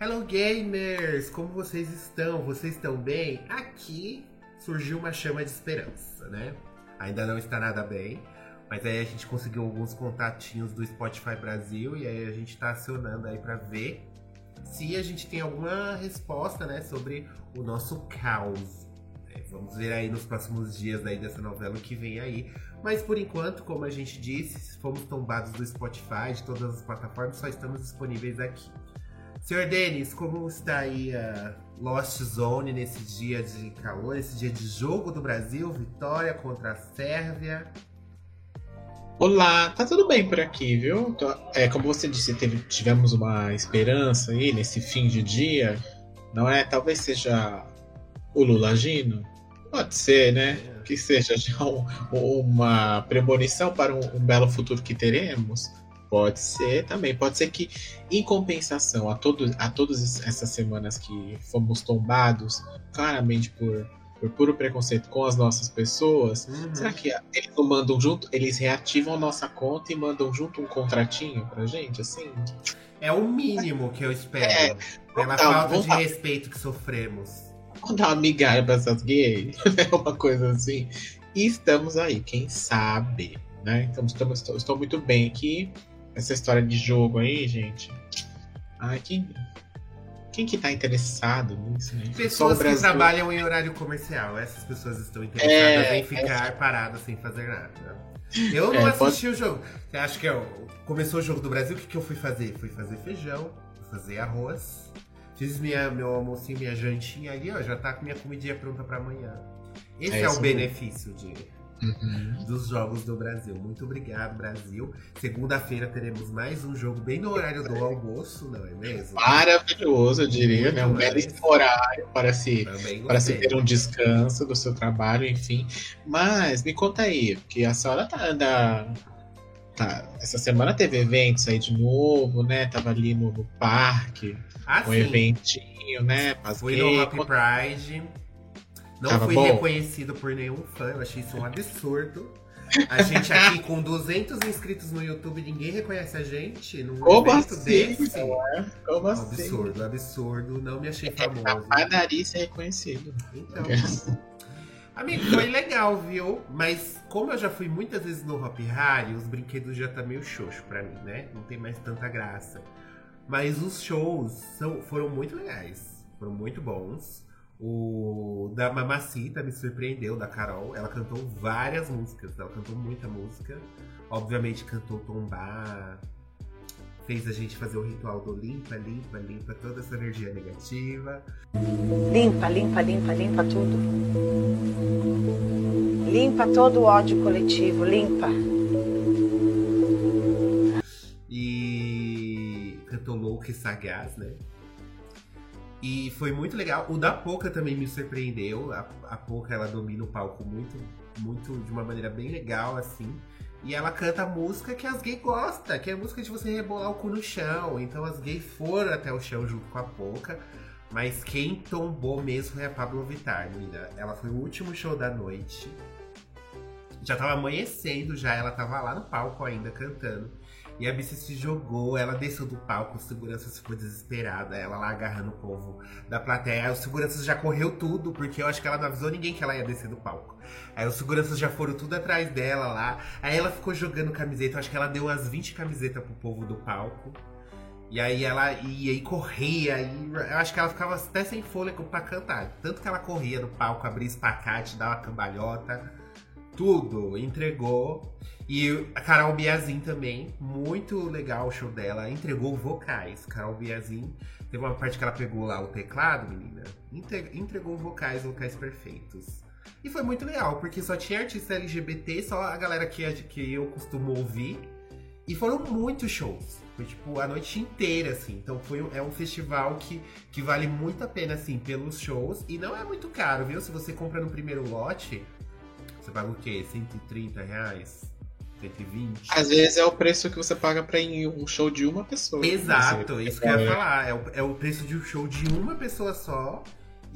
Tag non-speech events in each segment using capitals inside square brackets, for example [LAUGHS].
Hello gamers, como vocês estão? Vocês estão bem? Aqui surgiu uma chama de esperança, né? Ainda não está nada bem, mas aí a gente conseguiu alguns contatinhos do Spotify Brasil e aí a gente está acionando aí para ver se a gente tem alguma resposta, né, sobre o nosso caos. É, vamos ver aí nos próximos dias aí dessa novela que vem aí. Mas por enquanto, como a gente disse, fomos tombados do Spotify, de todas as plataformas, só estamos disponíveis aqui. Senhor Denis, como está aí a Lost Zone nesse dia de calor, nesse dia de jogo do Brasil, vitória contra a Sérvia? Olá, tá tudo bem por aqui, viu? É, como você disse, teve, tivemos uma esperança aí nesse fim de dia, não é? Talvez seja o Lula Gino. Pode ser, né? É. Que seja já um, uma premonição para um, um belo futuro que teremos. Pode ser também. Pode ser que, em compensação a, todo, a todas essas semanas que fomos tombados claramente por, por puro preconceito com as nossas pessoas, uhum. será que eles não mandam junto? Eles reativam a nossa conta e mandam junto um contratinho pra gente, assim? É o mínimo que eu espero. É, pela falta de dar... respeito que sofremos. Vamos dar uma migalha pra essas gays? [LAUGHS] É uma coisa assim. E estamos aí, quem sabe, né? Então, estamos, estou, estou muito bem aqui essa história de jogo aí, gente. Ai, quem, quem que tá interessado nisso, né? Pessoas que trabalham em horário comercial. Essas pessoas estão interessadas é, em ficar é... paradas sem fazer nada. Eu [LAUGHS] não é, assisti pode... o jogo. Você acha que eu, começou o jogo do Brasil? O que, que eu fui fazer? Fui fazer feijão, fui fazer arroz. Fiz minha, meu almocinho, minha jantinha ali, ó. Já tá com minha comidinha pronta para amanhã. Esse é, é o benefício de uhum. dos Jogos do Brasil. Muito obrigado, Brasil. Segunda-feira teremos mais um jogo bem no horário do almoço, não é mesmo? Maravilhoso, eu diria, né? Um belíssimo horário para se, para se ter um descanso do seu trabalho, enfim. Mas me conta aí, porque a senhora tá, anda, tá, essa semana teve eventos aí de novo, né? Tava ali no, no parque, ah, um sim. eventinho, né? Fui no Happy Pride. Não Tava fui bom. reconhecido por nenhum fã, eu achei isso um absurdo. A gente aqui com 200 inscritos no YouTube, ninguém reconhece a gente num Como evento assim, desse. É? Como assim? Absurdo, absurdo. Não me achei famoso. A nariz é reconhecido. Então. Amigo, foi legal, viu? Mas como eu já fui muitas vezes no Hop Harry, os brinquedos já tá meio xoxo pra mim, né? Não tem mais tanta graça. Mas os shows são, foram muito legais. Foram muito bons. O da Mamacita me surpreendeu, da Carol. Ela cantou várias músicas, ela cantou muita música. Obviamente cantou Tombar, fez a gente fazer o ritual do limpa, limpa, limpa toda essa energia negativa. Limpa, limpa, limpa, limpa tudo. Limpa todo o ódio coletivo, limpa. E cantou Louco e Sagaz, né? E foi muito legal. O da Poca também me surpreendeu. A, a Poca, ela domina o palco muito, muito, de uma maneira bem legal, assim. E ela canta música que as gays gostam, que é música de você rebolar o cu no chão. Então as gays foram até o chão junto com a Poca. Mas quem tombou mesmo foi a Pablo Vittar, menina. Ela foi o último show da noite. Já tava amanhecendo, já ela tava lá no palco ainda cantando. E a bicha se jogou, ela desceu do palco, o segurança ficou desesperada, ela lá agarrando o povo da plateia. Aí os seguranças já correu tudo, porque eu acho que ela não avisou ninguém que ela ia descer do palco. Aí os seguranças já foram tudo atrás dela lá. Aí ela ficou jogando camiseta, eu acho que ela deu umas 20 camisetas pro povo do palco. E aí ela ia e corria, e eu acho que ela ficava até sem fôlego pra cantar. Tanto que ela corria no palco, abria espacate, dava cambalhota, tudo, entregou. E a Carol Biazin também, muito legal o show dela, entregou vocais. Carol Biazin, teve uma parte que ela pegou lá o teclado, menina, entregou vocais, vocais perfeitos. E foi muito legal, porque só tinha artista LGBT, só a galera que, que eu costumo ouvir. E foram muitos shows. Foi tipo a noite inteira, assim. Então foi, é um festival que, que vale muito a pena, assim, pelos shows. E não é muito caro, viu? Se você compra no primeiro lote, você paga o quê? 130 reais? 120. Às vezes é o preço que você paga pra ir em um show de uma pessoa. Exato, isso que eu ia falar. É o, é o preço de um show de uma pessoa só.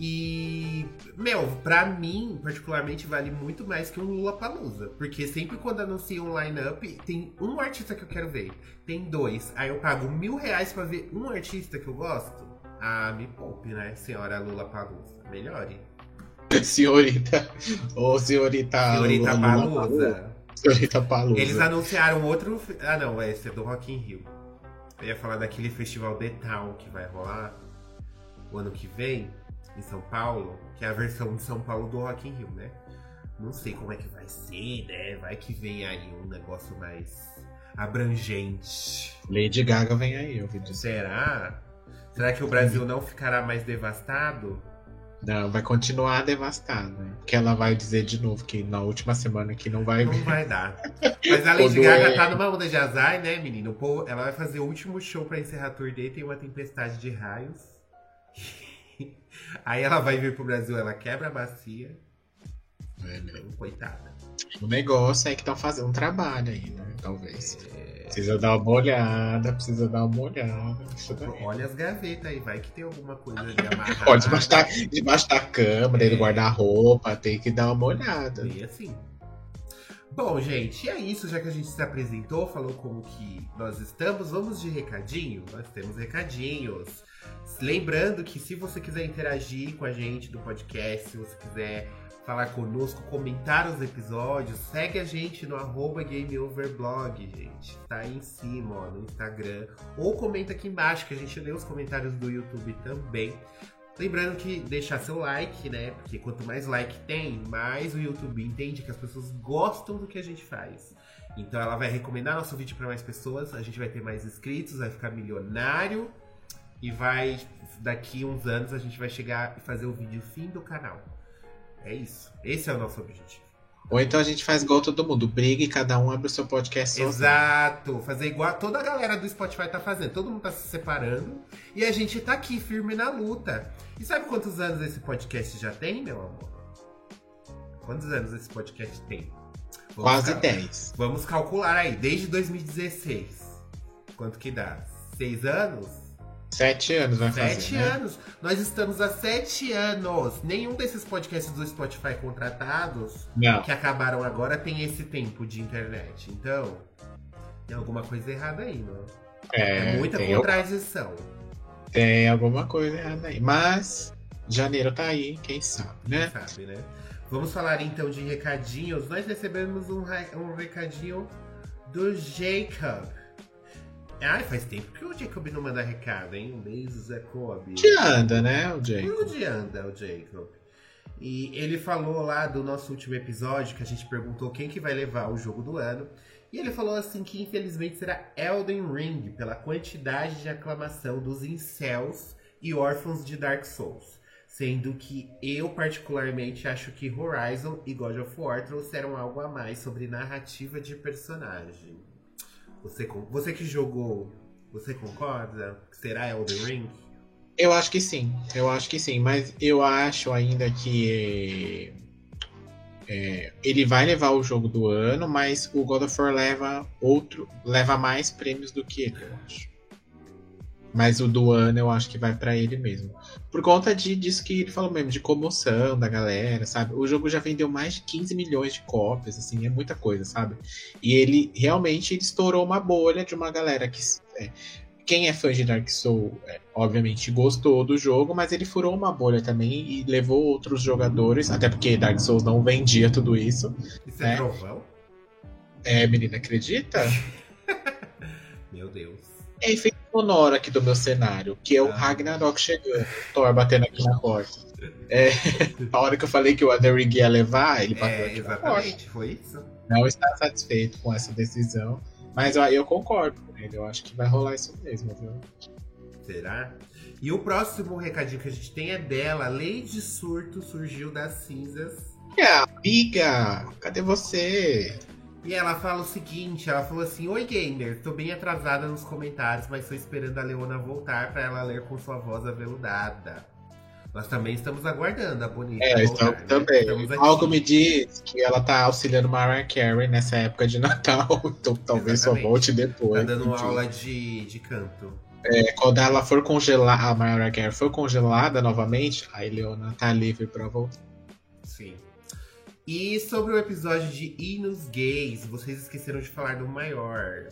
E, meu, pra mim, particularmente, vale muito mais que um Lula Palusa. Porque sempre quando anunciam um line-up, tem um artista que eu quero ver. Tem dois. Aí eu pago mil reais pra ver um artista que eu gosto. Ah, me poupe, né, senhora Lula Palusa? Melhore. [LAUGHS] senhorita. Ô, senhorita. Senhorita Lula Palusa. Palusa. Eles anunciaram outro. Ah, não, esse é do Rock in Rio. Eu ia falar daquele festival The Town que vai rolar o ano que vem em São Paulo, que é a versão de São Paulo do Rock in Rio, né? Não sei como é que vai ser, né? Vai que vem aí um negócio mais abrangente. Lady Gaga vem aí, eu ouvi dizer. Será? Será que o Brasil não ficará mais devastado? Não, vai continuar devastada. Né? Porque ela vai dizer de novo que na última semana que não vai Não vir. vai dar. Mas a Lady Gaga é- tá numa onda de azar, né, menino? Povo- ela vai fazer o último show pra encerrar a tour dele, tem uma tempestade de raios. [LAUGHS] Aí ela vai vir pro Brasil, ela quebra a bacia. É, né? Então, coitada. O negócio é que estão fazendo um trabalho aí, né? Talvez. É, Precisa dar uma olhada, precisa dar uma olhada. Olha as gavetas aí, vai que tem alguma coisa de amarrar. Ó, debaixo da, debaixo da cama, dentro do guarda-roupa, tem que dar uma olhada. Bem assim. Bom, gente, e é isso, já que a gente se apresentou, falou como que nós estamos, vamos de recadinho? Nós temos recadinhos. Lembrando que se você quiser interagir com a gente do podcast, se você quiser falar conosco, comentar os episódios, segue a gente no arroba GameOverblog, gente. Tá aí em cima, ó, no Instagram. Ou comenta aqui embaixo, que a gente lê os comentários do YouTube também. Lembrando que deixar seu like, né? Porque quanto mais like tem, mais o YouTube entende que as pessoas gostam do que a gente faz. Então ela vai recomendar nosso vídeo para mais pessoas, a gente vai ter mais inscritos, vai ficar milionário e vai daqui uns anos a gente vai chegar e fazer o vídeo fim do canal. É isso. Esse é o nosso objetivo. Ou então a gente faz igual todo mundo, briga e cada um abre o seu podcast sozinho. Exato. Fazer igual toda a galera do Spotify tá fazendo. Todo mundo tá se separando e a gente tá aqui firme na luta. E sabe quantos anos esse podcast já tem, meu amor? Quantos anos esse podcast tem? Vamos Quase cal- 10. Vamos calcular aí, desde 2016. Quanto que dá? Seis anos? Sete anos vai fazer, Sete né? anos. Nós estamos há sete anos. Nenhum desses podcasts do Spotify contratados Não. que acabaram agora tem esse tempo de internet. Então, tem alguma coisa errada aí, não? É, É, muita tem, contradição. tem alguma coisa errada aí. Mas janeiro tá aí, quem sabe, né? Sabe, né? Vamos falar então de recadinhos. Nós recebemos um, um recadinho do Jacob. Ai, faz tempo que o Jacob não manda recado, hein? Um beijo, Jacob. Que anda, né, o Jay? Onde anda o Jacob? E ele falou lá do nosso último episódio que a gente perguntou quem que vai levar o jogo do ano. E ele falou assim que infelizmente será Elden Ring, pela quantidade de aclamação dos incels e órfãos de Dark Souls. Sendo que eu particularmente acho que Horizon e God of War trouxeram algo a mais sobre narrativa de personagem. Você, você que jogou, você concorda será Elden Ring? Eu acho que sim, eu acho que sim, mas eu acho ainda que é, ele vai levar o jogo do ano, mas o God of War leva outro, leva mais prêmios do que ele, eu acho. Mas o do ano eu acho que vai pra ele mesmo. Por conta de, disso que ele falou mesmo, de comoção da galera, sabe? O jogo já vendeu mais de 15 milhões de cópias, assim, é muita coisa, sabe? E ele realmente ele estourou uma bolha de uma galera que. é, quem é fã de Dark Souls, é, obviamente gostou do jogo, mas ele furou uma bolha também e levou outros jogadores, até porque Dark Souls não vendia tudo isso. Isso é, É. É, menina, acredita? [LAUGHS] Meu Deus. É sonoro aqui do meu cenário, que é o Ah. Ragnarok chegando, Thor batendo aqui na porta. É, [LAUGHS] a hora que eu falei que o Ring ia levar, ele bateu É, aqui na porta. exatamente, foi isso. Não está satisfeito com essa decisão, mas eu, eu concordo com ele, eu acho que vai rolar isso mesmo, viu? Será? E o próximo recadinho que a gente tem é dela. Lady Surto surgiu das cinzas. E a amiga, cadê você? E ela fala o seguinte, ela falou assim, Oi gamer, tô bem atrasada nos comentários, mas tô esperando a Leona voltar pra ela ler com sua voz aveludada. Nós também estamos aguardando a bonita É, voltar, né? também. Estamos. Algo me diz que ela tá auxiliando Mariah Carey nessa época de [LAUGHS] Natal, então talvez só volte depois. Tá dando aula de, de canto. É, quando ela for congelar, a Mariah Carey for congelada novamente, a Leona tá livre pra voltar. Sim. E sobre o episódio de hinos gays, vocês esqueceram de falar do maior.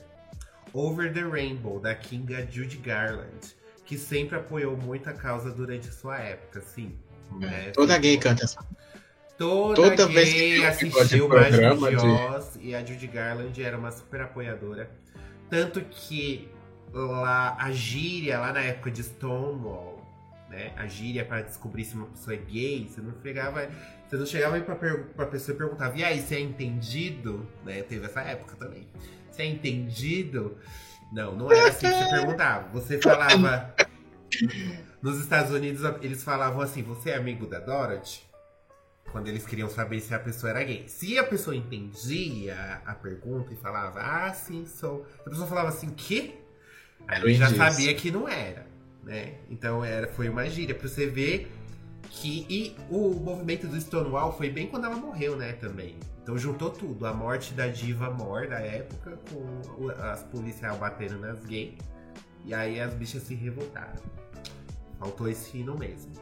Over the Rainbow, da Kinga Judy Garland. que sempre apoiou muito a causa durante a sua época, sim. né? Toda gay canta essa. Toda, Toda gay vez que assistiu episódio de programa de Oz e a Judy Garland era uma super apoiadora. Tanto que lá, a gíria, lá na época de Stonewall, né? A gíria para descobrir se uma pessoa é gay, você não chegava, você não chegava aí pra, per, pra pessoa e perguntava, e aí, você é entendido? Né? Teve essa época também. Você é entendido? Não, não era assim que você perguntava. Você falava. Nos Estados Unidos, eles falavam assim: você é amigo da Dorothy? Quando eles queriam saber se a pessoa era gay. Se a pessoa entendia a pergunta e falava, ah, sim, sou. A pessoa falava assim, quê? Aí ele já sabia que não era, né? Então era, foi uma gíria pra você ver que. E o movimento do Stonewall foi bem quando ela morreu, né? Também. Então juntou tudo. A morte da diva Mor da época, com as policiais batendo nas gays. E aí as bichas se revoltaram. Faltou esse hino mesmo.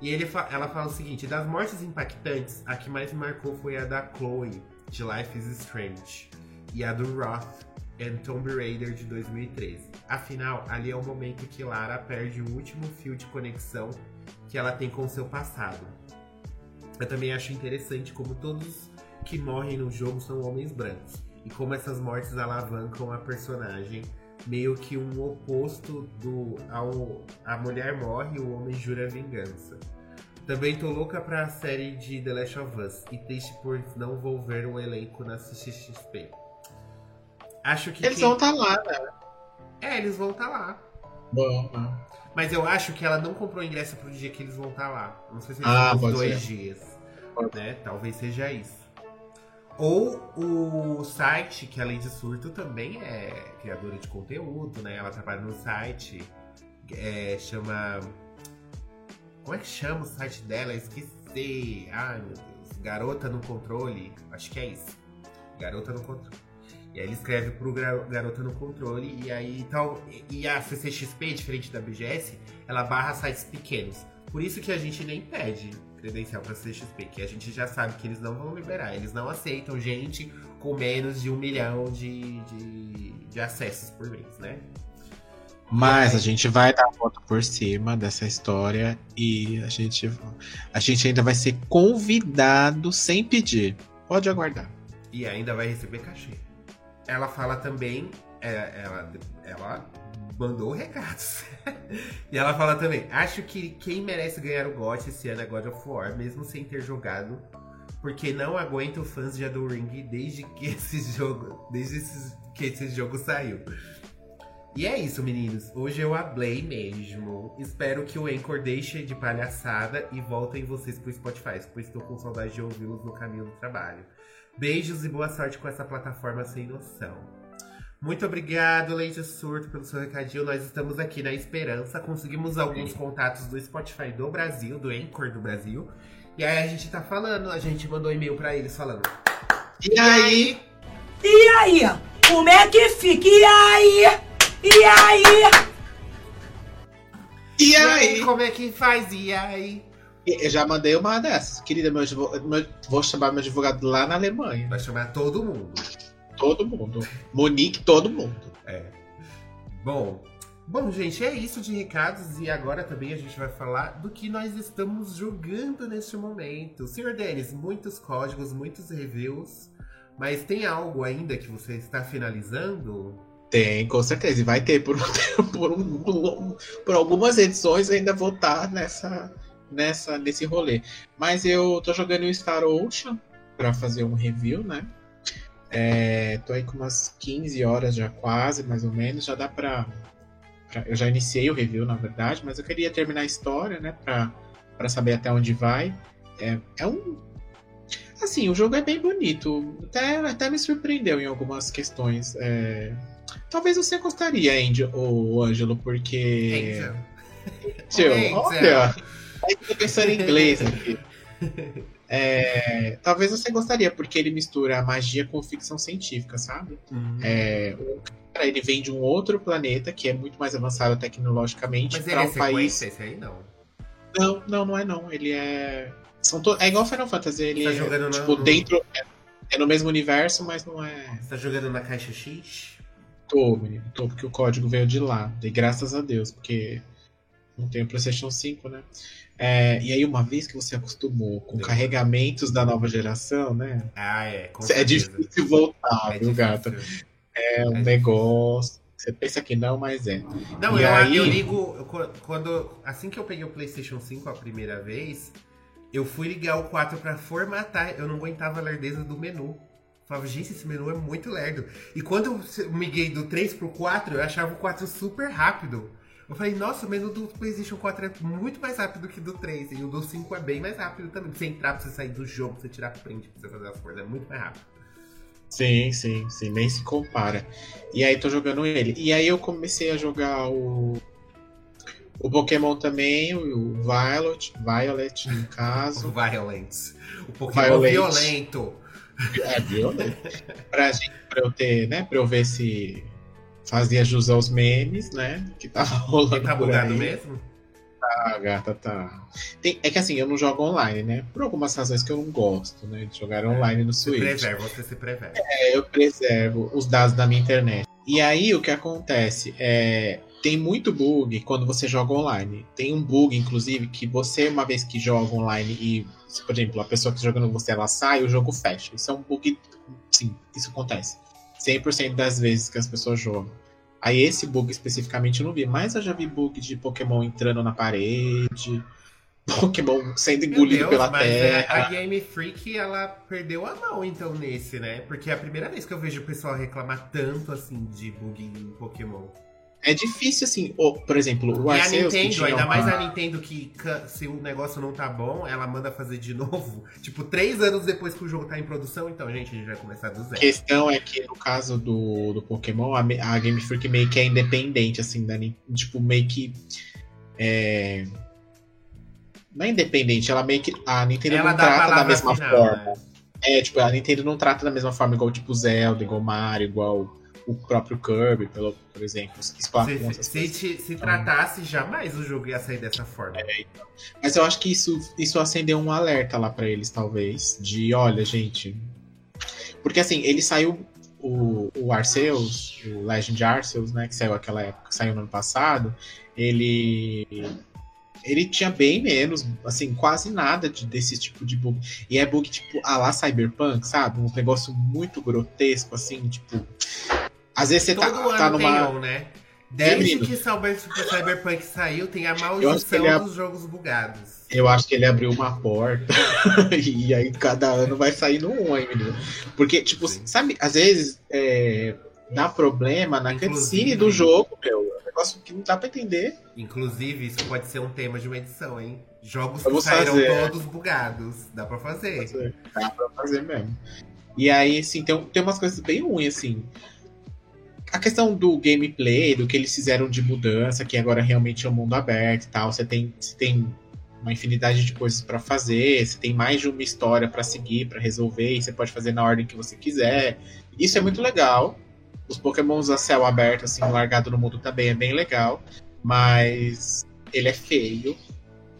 E ele ela fala o seguinte: das mortes impactantes, a que mais marcou foi a da Chloe, de Life is Strange, e a do Roth, em Tomb Raider de 2013. Afinal, ali é o momento que Lara perde o último fio de conexão que ela tem com seu passado. Eu também acho interessante como todos que morrem no jogo são homens brancos. E como essas mortes alavancam a personagem, meio que um oposto do ao a mulher morre, o homem jura vingança. Também tô louca pra série de The Last of Us e triste por não vou ver o elenco na CXP. Acho que Eles quem- vão estar lá, né? É, eles vão estar lá. Bom, né? Mas eu acho que ela não comprou ingresso pro dia que eles vão estar lá. Não sei se eles Ah, os pode dois ser. dias. Né? Talvez seja isso. Ou o site, que além de surto também é criadora de conteúdo, né? Ela trabalha no site. é, chama. Como é que chama o site dela? Eu esqueci. Ai meu Deus. Garota no controle. Acho que é isso. Garota no controle. E aí ele escreve pro Garota no Controle e aí tal. E a CCXP, diferente da BGS, ela barra sites pequenos. Por isso que a gente nem pede credencial pra CCXP, que a gente já sabe que eles não vão liberar. Eles não aceitam gente com menos de um milhão de, de, de acessos por mês, né? Mas a gente vai dar a volta por cima dessa história e a gente, a gente ainda vai ser convidado sem pedir. Pode aguardar. E ainda vai receber cachê. Ela fala também. é, ela, ela mandou recados. [LAUGHS] e ela fala também: Acho que quem merece ganhar o GOT esse ano é God of War, mesmo sem ter jogado. Porque não aguento fãs de Adol Ring desde que [LAUGHS] esse jogo. Desde que esse jogo saiu. E é isso, meninos. Hoje eu hablei mesmo. Espero que o Anchor deixe de palhaçada e voltem vocês pro Spotify, pois estou com saudade de ouvi-los no caminho do trabalho. Beijos e boa sorte com essa plataforma sem noção. Muito obrigado, Leite Surto, pelo seu recadinho. Nós estamos aqui na esperança. Conseguimos alguns contatos do Spotify do Brasil, do Anchor do Brasil. E aí a gente tá falando, a gente mandou e-mail pra eles falando. E aí? E aí? Como é que fica? E aí? E aí? E E aí? aí, como é que faz? E aí? Eu já mandei uma dessas. Querida, meu, meu- vou chamar meu advogado lá na Alemanha. Vai chamar todo mundo. Todo mundo. Monique, todo mundo. É. Bom, bom, gente, é isso de recados e agora também a gente vai falar do que nós estamos jogando neste momento. Senhor Denis, muitos códigos, muitos reviews, mas tem algo ainda que você está finalizando? Tem, com certeza. E vai ter por, um [LAUGHS] por, um- por algumas edições ainda vou estar nessa, nessa, nesse rolê. Mas eu tô jogando o Star Ocean pra fazer um review, né? É, tô aí com umas 15 horas já quase, mais ou menos. Já dá pra, pra- Eu já iniciei o review, na verdade, mas eu queria terminar a história, né? Pra, pra saber até onde vai. É, é um. Assim, o jogo é bem bonito. Até, até me surpreendeu em algumas questões. É, Talvez você gostaria, Andy, ou Ângelo, porque. Angel. Angel. olha, aí tô pensando em inglês aqui. É, talvez você gostaria, porque ele mistura magia com ficção científica, sabe? Hum. É, o cara ele vem de um outro planeta que é muito mais avançado tecnologicamente para é um país. sequência, esse aí não. Não, não, não é não. Ele é. São to... É igual Final Fantasy, ele Tá é tipo no- dentro. É, é no mesmo universo, mas não é. Você tá jogando na caixa X? Tô, menino, tô, porque o código veio de lá. E graças a Deus, porque Não tem o PlayStation 5, né? É, e aí, uma vez que você acostumou com Deu. carregamentos da nova geração, né? Ah, é. É difícil voltar, É viu, gato? difícil. É um É negócio. Você pensa que não, mas é. Não, E eu, aí- eu ligo. eu quando, assim que eu peguei o PlayStation 5 a primeira vez, eu fui ligar o 4 pra formatar. Eu não aguentava a lerdeza do menu. Falava, gente, esse menu é muito lerdo. E quando eu miguei do 3 pro 4, eu achava o 4 super rápido. Eu falei, nossa, o menu do PlayStation 4 é muito mais rápido que do 3. E o do 5 é bem mais rápido também. Pra você entrar, pra você sair do jogo, pra você tirar print, pra você fazer as coisas. É muito mais rápido. Sim, sim, sim, nem se compara. E aí tô jogando ele. E aí eu comecei a jogar o. O Pokémon também, o Violet, Violet no [LAUGHS] O caso. Violence. O Pokémon Violence. violento. É, Violet. [LAUGHS] pra, gente, pra eu ter, né? Pra eu ver se fazia jus aos memes, né? Que tava [LAUGHS] rolando. Ele tá bugado mesmo? Ah, gata, tá. Tem- é que assim, eu não jogo online, né? Por algumas razões que eu não gosto, né? De jogar online no Você Switch. preserva, você se preserva. É, eu preservo os dados da minha internet. E aí o que acontece é. Tem muito bug quando você joga online. Tem um bug, inclusive, que você, uma vez que joga online e, por exemplo, a pessoa que tá jogando com você ela sai, o jogo fecha. Isso é um bug. Sim, isso acontece. 100% das vezes que as pessoas jogam. Aí esse bug especificamente eu não vi, mas eu já vi bug de Pokémon entrando na parede, [LAUGHS] Pokémon sendo engolido Deus, pela mas é, terra. a Game Freak, ela perdeu a mão, então, nesse, né? Porque é a primeira vez que eu vejo o pessoal reclamar tanto, assim, de bug em Pokémon. É difícil, assim, o- por exemplo, o e a Arceus Nintendo, ainda uma- mais a Nintendo, que se o negócio não tá bom, ela manda fazer de [LAUGHS] novo. Tipo, três anos depois que o jogo tá em produção, então, gente, a gente vai começar do A zero. questão é que no caso do, do Pokémon, a, a Game Freak meio que é independente, assim, da Nin- tipo, meio que. É... Não é independente, ela meio que. A Nintendo Ela não a trata da mesma final, forma. né? É, tipo, a Nintendo não trata da mesma forma igual, tipo, Zelda, igual Mario, igual o próprio Kirby, pelo, por exemplo. Se, se, se, se tratasse, jamais o jogo ia sair dessa forma. Mas eu acho que isso, isso acendeu um alerta lá pra eles, talvez. De, olha, gente. Porque assim, ele saiu. O, o Arceus, o Legend Arceus, né? Que saiu aquela época, que saiu no ano passado. Ele. Ele tinha bem menos, assim, quase nada de, desse tipo de bug. E é bug, tipo, a lá Cyberpunk, sabe? Um negócio muito grotesco, assim, tipo. Às vezes você tá, Todo tá ano numa. tem um, né? Desde menino. que Cyber, Cyberpunk saiu, tem a maldição é- dos jogos bugados. Eu acho que ele abriu uma porta [LAUGHS] e aí cada ano vai sair no um, hein, menino? Porque, tipo, Sim. sabe, às vezes é, dá problema na Inclusive- cutscene do jogo, meu. É um negócio que não dá pra entender. Inclusive, isso pode ser um tema de uma edição, hein? Jogos que saíram fazer. todos bugados. Dá pra fazer. Dá pra fazer mesmo. E aí, assim, tem, tem umas coisas bem ruins, assim. A questão do gameplay, do que eles fizeram de mudança, que agora realmente é um mundo aberto e tal. Você tem, você tem uma infinidade de coisas pra fazer, você tem mais de uma história pra seguir, pra resolver, e você pode fazer na ordem que você quiser. Isso é muito legal. Os Pokémons a céu aberto, assim, largado no mundo também é bem legal. Mas ele é feio,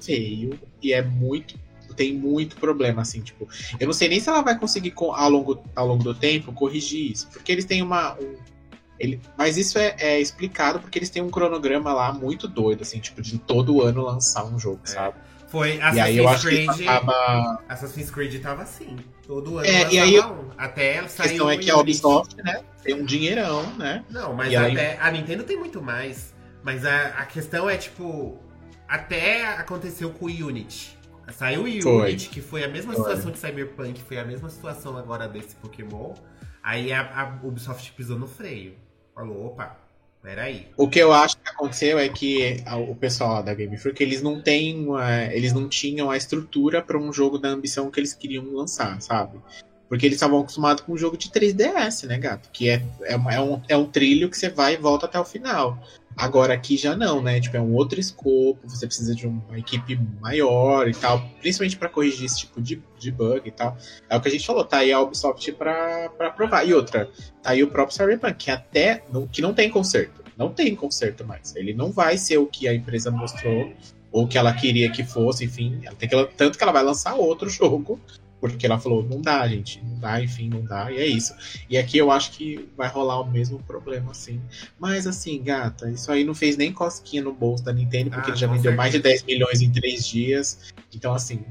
feio, e é muito. Tem muito problema, assim, tipo. Eu não sei nem se ela vai conseguir, co- ao longo, ao longo do tempo, corrigir isso. Porque eles têm uma. um- ele, mas isso é, é explicado porque eles têm um cronograma lá muito doido, assim, tipo, de todo ano lançar um jogo, É. sabe? Foi E aí eu Assassin's acho que Creed. acaba. Assassin's Creed tava assim. Todo ano É, e aí- um. Até A sair questão é que a Ubisoft, né, tem um dinheirão, né? Não, mas E aí- até. A Nintendo tem muito mais. Mas a, a questão é, tipo. Até aconteceu com o Unity. Saiu o Foi. Unity, que foi a mesma Foi. situação de Cyberpunk, foi a mesma situação agora desse Pokémon. Aí a, a Ubisoft pisou no freio. Falou, opa, peraí. O que eu acho que aconteceu é que o pessoal da Game Freak, eles não têm, uma- eles não tinham a estrutura para um jogo da ambição que eles queriam lançar, sabe? Porque eles estavam acostumados com um jogo de 3DS, né, gato? Que é, é, é um, é um trilho que você vai e volta até o final. Agora aqui já não, né? Tipo, é um outro escopo, você precisa de uma equipe maior e tal, principalmente para corrigir esse tipo de, de bug e tal. É o que a gente falou, tá aí a Ubisoft pra, pra provar. E outra, tá aí o próprio Cyberpunk, que até não, que não tem conserto. Não tem conserto mais. Ele não vai ser o que a empresa mostrou, ou que ela queria que fosse, enfim. Ela tem que, tanto que ela vai lançar outro [LAUGHS] jogo Porque ela falou, não dá, gente, não dá, enfim, não dá, e é isso. E aqui eu acho que vai rolar o mesmo problema, assim. Mas assim, gata, isso aí não fez nem cosquinha no bolso da Nintendo, porque Ah, ele já vendeu mais de certeza. 10 milhões em 3 dias. Então, assim,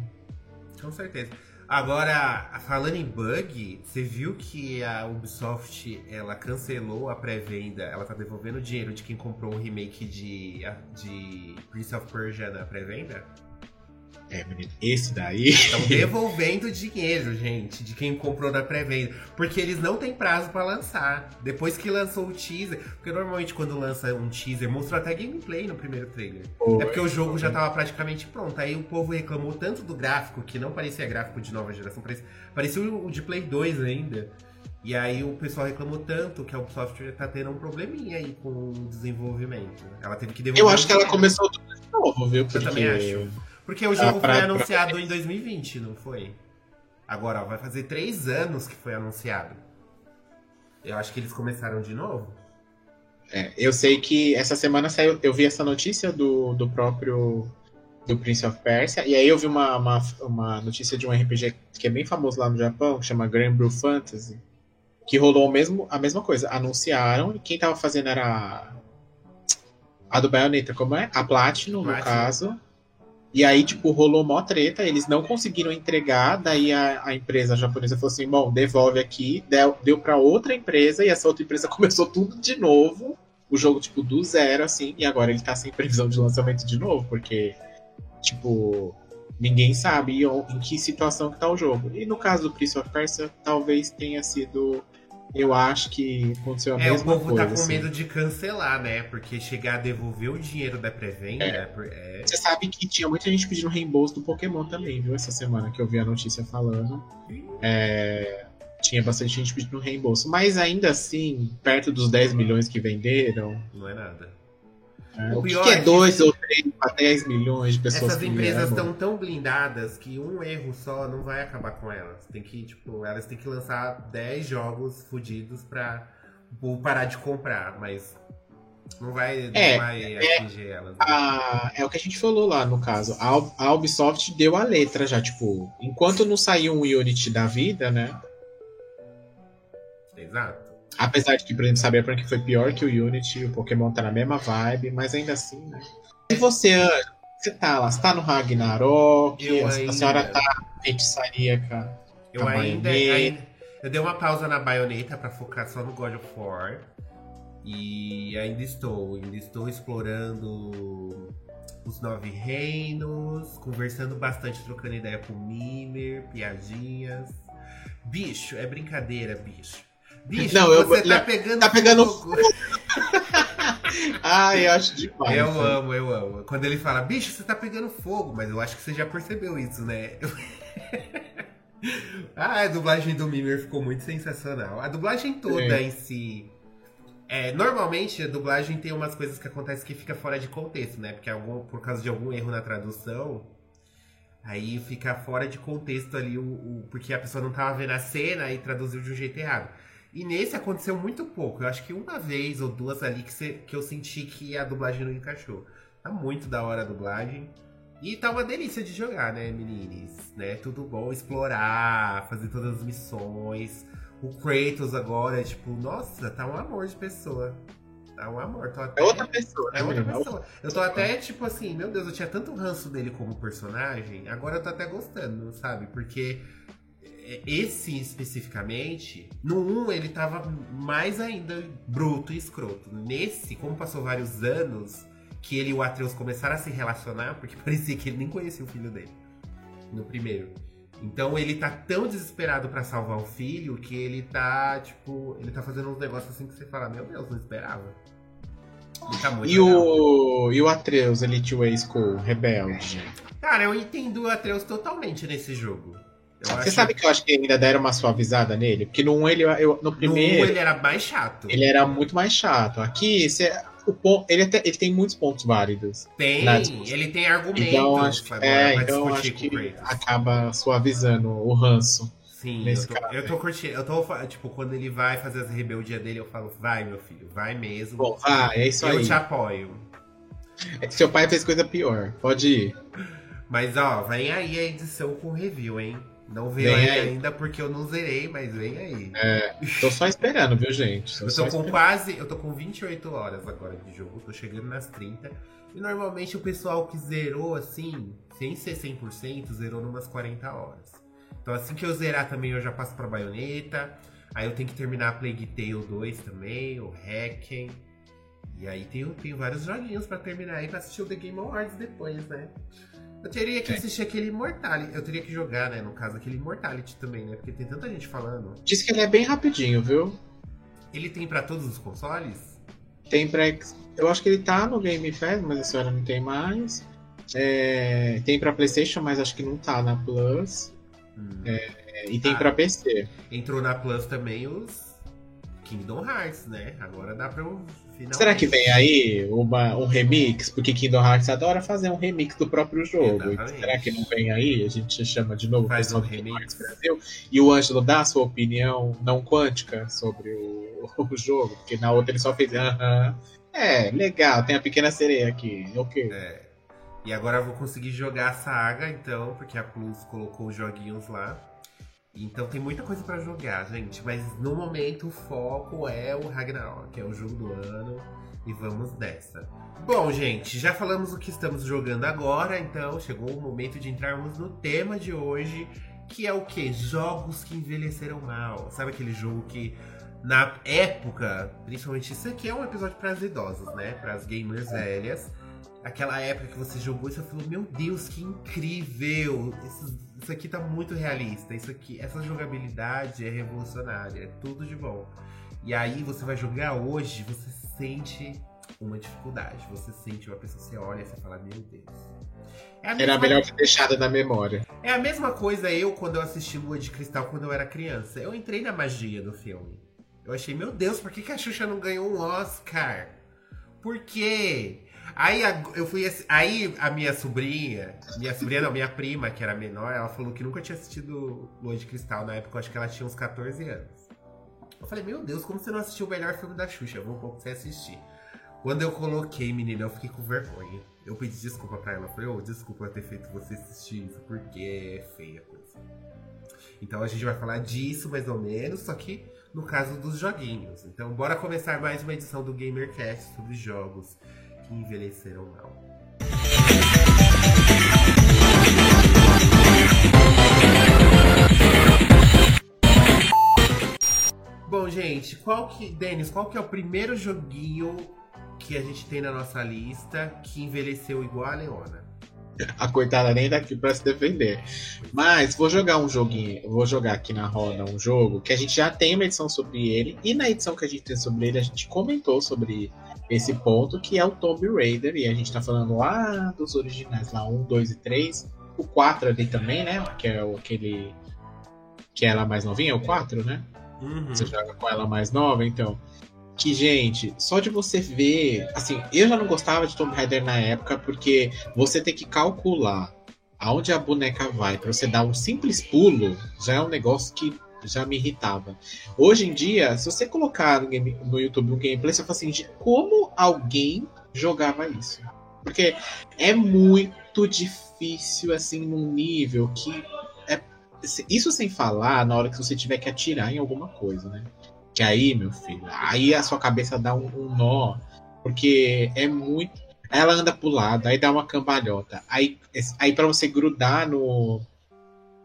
Com certeza. Agora, falando em bug, você viu que a Ubisoft ela cancelou a pré-venda, ela tá devolvendo o dinheiro de quem comprou o remake de, de Prince of Persia na pré-venda? É, menino, esse daí. Estão [LAUGHS] devolvendo dinheiro, gente, de quem comprou na pré-venda. Porque eles não têm prazo pra lançar. Depois que lançou o teaser. Porque normalmente quando lança um teaser, mostrou até gameplay no primeiro trailer. É porque o jogo já tava praticamente pronto. Aí o povo reclamou tanto do gráfico, que não parecia gráfico de nova geração, parecia, parecia o de Play 2 ainda. E aí o pessoal reclamou tanto que a Ubisoft tá tendo um probleminha aí com o desenvolvimento. Ela teve que devolver. Eu acho que ela começou tudo de novo, viu? Porque. Eu também acho. Porque o jogo Ah, pra- foi pra- anunciado em 2020, não foi? Agora, ó, vai fazer três anos que foi anunciado. Eu acho que eles começaram de novo. É, eu sei que essa semana saiu, eu vi essa notícia do, do próprio do Prince of Persia, e aí eu vi uma, uma, uma notícia de um RPG que é bem famoso lá no Japão, que chama Grand Blue Fantasy, que rolou o mesmo, a mesma coisa. Anunciaram, e quem tava fazendo era a do Bayonetta, como é? A Platinum, no Platinum. caso. E aí, tipo, rolou mó treta, eles não conseguiram entregar, daí a, a empresa japonesa falou assim, bom, devolve aqui, deu, deu pra outra empresa, e essa outra empresa [LAUGHS] começou tudo de novo, o jogo, tipo, do zero, assim, e agora ele tá sem previsão de lançamento de novo, porque, tipo, ninguém sabe em em que situação que tá o jogo. E no caso do Prince of Persia, talvez tenha sido, eu acho que aconteceu a É, o mesma povo coisa. tá com assim. medo de cancelar, né? Porque chegar a devolver o dinheiro da pré-venda é. Você sabe que tinha muita gente pedindo reembolso do Pokémon também, viu? Essa semana que eu vi a notícia falando. É, Tinha bastante gente pedindo reembolso. Mas ainda assim, perto dos 10 milhões que venderam, Não é nada. É, O o que, pior que é é que 2 ou 3 para 10 milhões de pessoas Essas empresas estão tão blindadas que um erro só não vai acabar com elas. Tem que, tipo, elas têm que lançar 10 jogos fodidos povo parar de comprar, mas não vai, não É, vai atingir elas. né? A- é o que a gente falou lá no caso. A, a Ubisoft deu a letra já, tipo, enquanto não saiu um Unity da vida, né? Exato. Apesar de que, por exemplo, Cyberpunk foi pior que o Unity, o Pokémon tá na mesma vibe, mas ainda assim, né? E você, Ana, você tá lá, você tá no Ragnarok, Eu a, ainda- senhora tá na feitiçaria, cara. Eu A ainda, ainda- Eu dei uma pausa na baioneta pra focar só no God of War. E ainda estou, ainda estou explorando os nove reinos, conversando bastante, trocando ideia com o Mimir, piadinhas. Bicho, é brincadeira, bicho. Bicho, Não, eu- você tá pegando tá pegando fogo. Ah, [LAUGHS] eu acho demais. Eu cara. amo, eu amo. Quando ele fala, bicho, você tá pegando fogo, mas eu acho que você já percebeu isso, né? [LAUGHS] ah, a dublagem do Mimir ficou muito sensacional. A dublagem toda É. em si. É, normalmente a dublagem tem umas coisas que acontecem que fica fora de contexto, né? Porque algum, por causa de algum erro na tradução, aí fica fora de contexto ali o, o- porque a pessoa não tava vendo a cena e traduziu de um jeito errado. E nesse aconteceu muito pouco. Eu acho que uma vez ou duas ali que, cê- que eu senti que a dublagem não encaixou. Tá muito da hora a dublagem. E tá uma delícia de jogar, né, meninas? Né? Tudo bom explorar, fazer todas as missões. O Kratos agora, tipo, nossa, tá um amor de pessoa. Tá um amor. Tô até... É outra pessoa, né, É outra menina? pessoa. Eu tô até, tipo assim, meu Deus, eu tinha tanto ranço dele como personagem, agora eu tô até gostando, sabe? Porque é, esse especificamente, no 1 ele tava mais ainda bruto e escroto. Nesse, como passou vários anos, que ele e o Atreus começaram a se relacionar, porque [LAUGHS] parecia que ele nem conhecia o filho dele. No primeiro. Então ele tá tão desesperado pra salvar o filho que ele tá, tipo, ele tá fazendo uns negócios assim que você fala, meu Deus, não esperava. Tá E legal. o, e o Atreus, Elite Way School, Rebelde. Cara, eu entendo o Atreus totalmente nesse jogo. Eu Você acho- sabe que eu acho que ainda deram uma suavizada nele? Porque no 1 ele, eu, no no 1 primeiro ele era mais chato. ele era muito mais chato. Aqui, você, o ponto, ele, até, ele tem muitos pontos válidos. Tem, ele tem argumentos Então acho que, agora é, então acho que acaba suavizando o ranço. Sim, nesse eu tô, caso eu tô curtindo. Eu tô, tipo, quando ele vai fazer as rebeldias dele, eu falo, vai, meu filho, vai mesmo. Bom, ah, é isso eu aí. te apoio. Seu pai fez coisa pior. Pode ir. Mas, ó, vem aí a edição com review, hein? Não veio aí aí. ainda porque eu não zerei, mas vem aí. É, tô só esperando, viu, gente? Tô Eu tô com esperando. quase. Eu tô com 28 horas agora de jogo, tô chegando nas 30. E normalmente o pessoal que zerou assim, sem ser 100%, zerou numas 40 horas. Então assim que eu zerar também eu já passo pra baioneta. Aí eu tenho que terminar a Plague Tale 2 também, o Hacken. E aí tem, tem vários joguinhos pra terminar aí pra assistir o The Game Awards depois, né? Eu teria que assistir aquele Immortality. Eu teria que jogar, né? No caso, aquele Immortality também, né? Porque tem tanta gente falando. Diz que ele é bem rapidinho, viu? Ele tem pra todos os consoles? Tem pra. Eu acho que ele tá no Game Pass, mas a senhora não tem mais. É, tem pra PlayStation, mas acho que não tá na Plus. Hum. É, e tem Ah. pra PC. Entrou na Plus também os Kingdom Hearts, né? Agora dá pra eu finalmente. Será que vem aí uma, um remix? Porque Kingdom Hearts adora fazer um remix do próprio jogo. Exatamente. Será que não vem aí? A gente chama de novo Faz um remix. Hearts Brasil. E o Ângelo dá a sua opinião não quântica sobre o, [LAUGHS] o jogo, porque na outra ele só fez. Aham. É, legal, tem a pequena sereia aqui. Ok. É. E agora eu vou conseguir jogar a saga, então, porque a Plus colocou os joguinhos lá. Então tem muita coisa pra jogar, gente. Mas no momento o foco é o Ragnarok, que é o jogo do ano. E vamos nessa. Bom, gente, já falamos o que estamos jogando agora, então chegou o momento de entrarmos no tema de hoje, que é o que? Jogos que envelheceram mal. Sabe aquele jogo que na época, principalmente isso aqui é um episódio para as idosos, né? Para as gamers velhas. Aquela época que você jogou e você falou, meu Deus, que incrível! Isso, isso aqui tá muito realista. Isso aqui, essa jogabilidade é revolucionária, é tudo de bom. E aí você vai jogar hoje, você sente uma dificuldade. Você sente uma pessoa, você olha e você fala, meu Deus. É a Era melhor ter deixado na memória. é a mesma coisa eu quando eu assisti Lua de Cristal quando eu era criança. Eu entrei na magia do filme. Eu achei, meu Deus, por que, que a Xuxa não ganhou um Oscar? Por quê? Aí a- eu fui aí a minha sobrinha, minha sobrinha não, minha prima, que era menor, ela falou que nunca tinha assistido Lua de Cristal na época, eu acho que ela tinha uns 14 anos. Eu falei, meu Deus, como você não assistiu o melhor filme da Xuxa? Eu vou pra você assistir. Quando eu coloquei, menina, eu fiquei com vergonha. Eu pedi desculpa pra ela. Eu falei, ô, desculpa eu ter feito você assistir isso, porque é feia a coisa. Então a gente vai falar disso, mais ou menos, só que no caso dos joguinhos. Então bora começar mais uma edição do GamerCast sobre jogos que envelheceram mal. Bom, gente, qual que. Denis, qual que é o primeiro joguinho que a gente tem na nossa lista que envelheceu igual a Leona? A coitada nem daqui pra se defender. Mas vou jogar um joguinho, vou jogar aqui na roda um jogo que a gente já tem uma edição sobre ele. E na edição que a gente tem sobre ele, a gente comentou sobre esse ponto, que é o Tomb Raider. E a gente tá falando lá dos originais, lá 1, 2 e 3. O 4 ali também, né? Que é aquele. Que é ela mais novinha, o 4, né? Uhum. Você joga com ela mais nova, então. Que, gente, só de você ver. Assim, eu já não gostava de Tomb Raider na época, porque você tem que calcular aonde a boneca vai pra você dar um simples pulo, já é um negócio que já me irritava. Hoje em dia, se você colocar no, game- no YouTube um gameplay, você fala assim, "Gente, como alguém jogava isso? Porque é muito difícil, assim, num nível que. É, isso sem falar na hora que você tiver que atirar em alguma coisa, né? Que aí, meu filho, aí a sua cabeça dá um, um nó, porque é muito. Ela anda pro lado, aí dá uma cambalhota. Aí, aí para você grudar no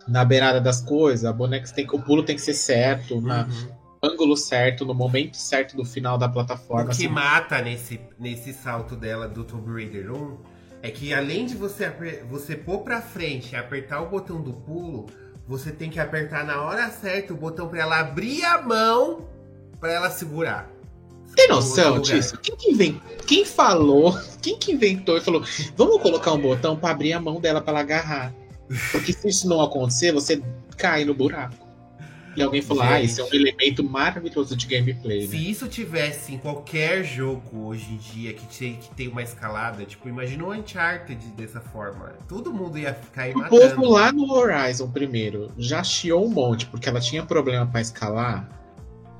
na beirada das coisas, a boneca tem que, o pulo tem que ser certo, na- Uhum. no ângulo certo, no momento certo do final da plataforma. O que assim. mata nesse, nesse salto dela do Tomb Raider 1 é que além de você, você pôr pra frente e apertar o botão do pulo, você tem que apertar na hora certa o botão pra ela abrir a mão pra ela segurar. Tem No noção disso? Quem que? Quem falou? Quem que inventou e falou: vamos colocar um botão pra abrir a mão dela pra ela agarrar? Porque se isso não acontecer, você cai no buraco. E alguém falou: ah, isso é um elemento maravilhoso de gameplay, né? Se isso tivesse em qualquer jogo hoje em dia que tem, que tem uma escalada, tipo, imagina o Uncharted dessa forma. Todo mundo ia ficar aí O matando. povo lá no Horizon primeiro já chiou um monte porque ela tinha problema pra escalar.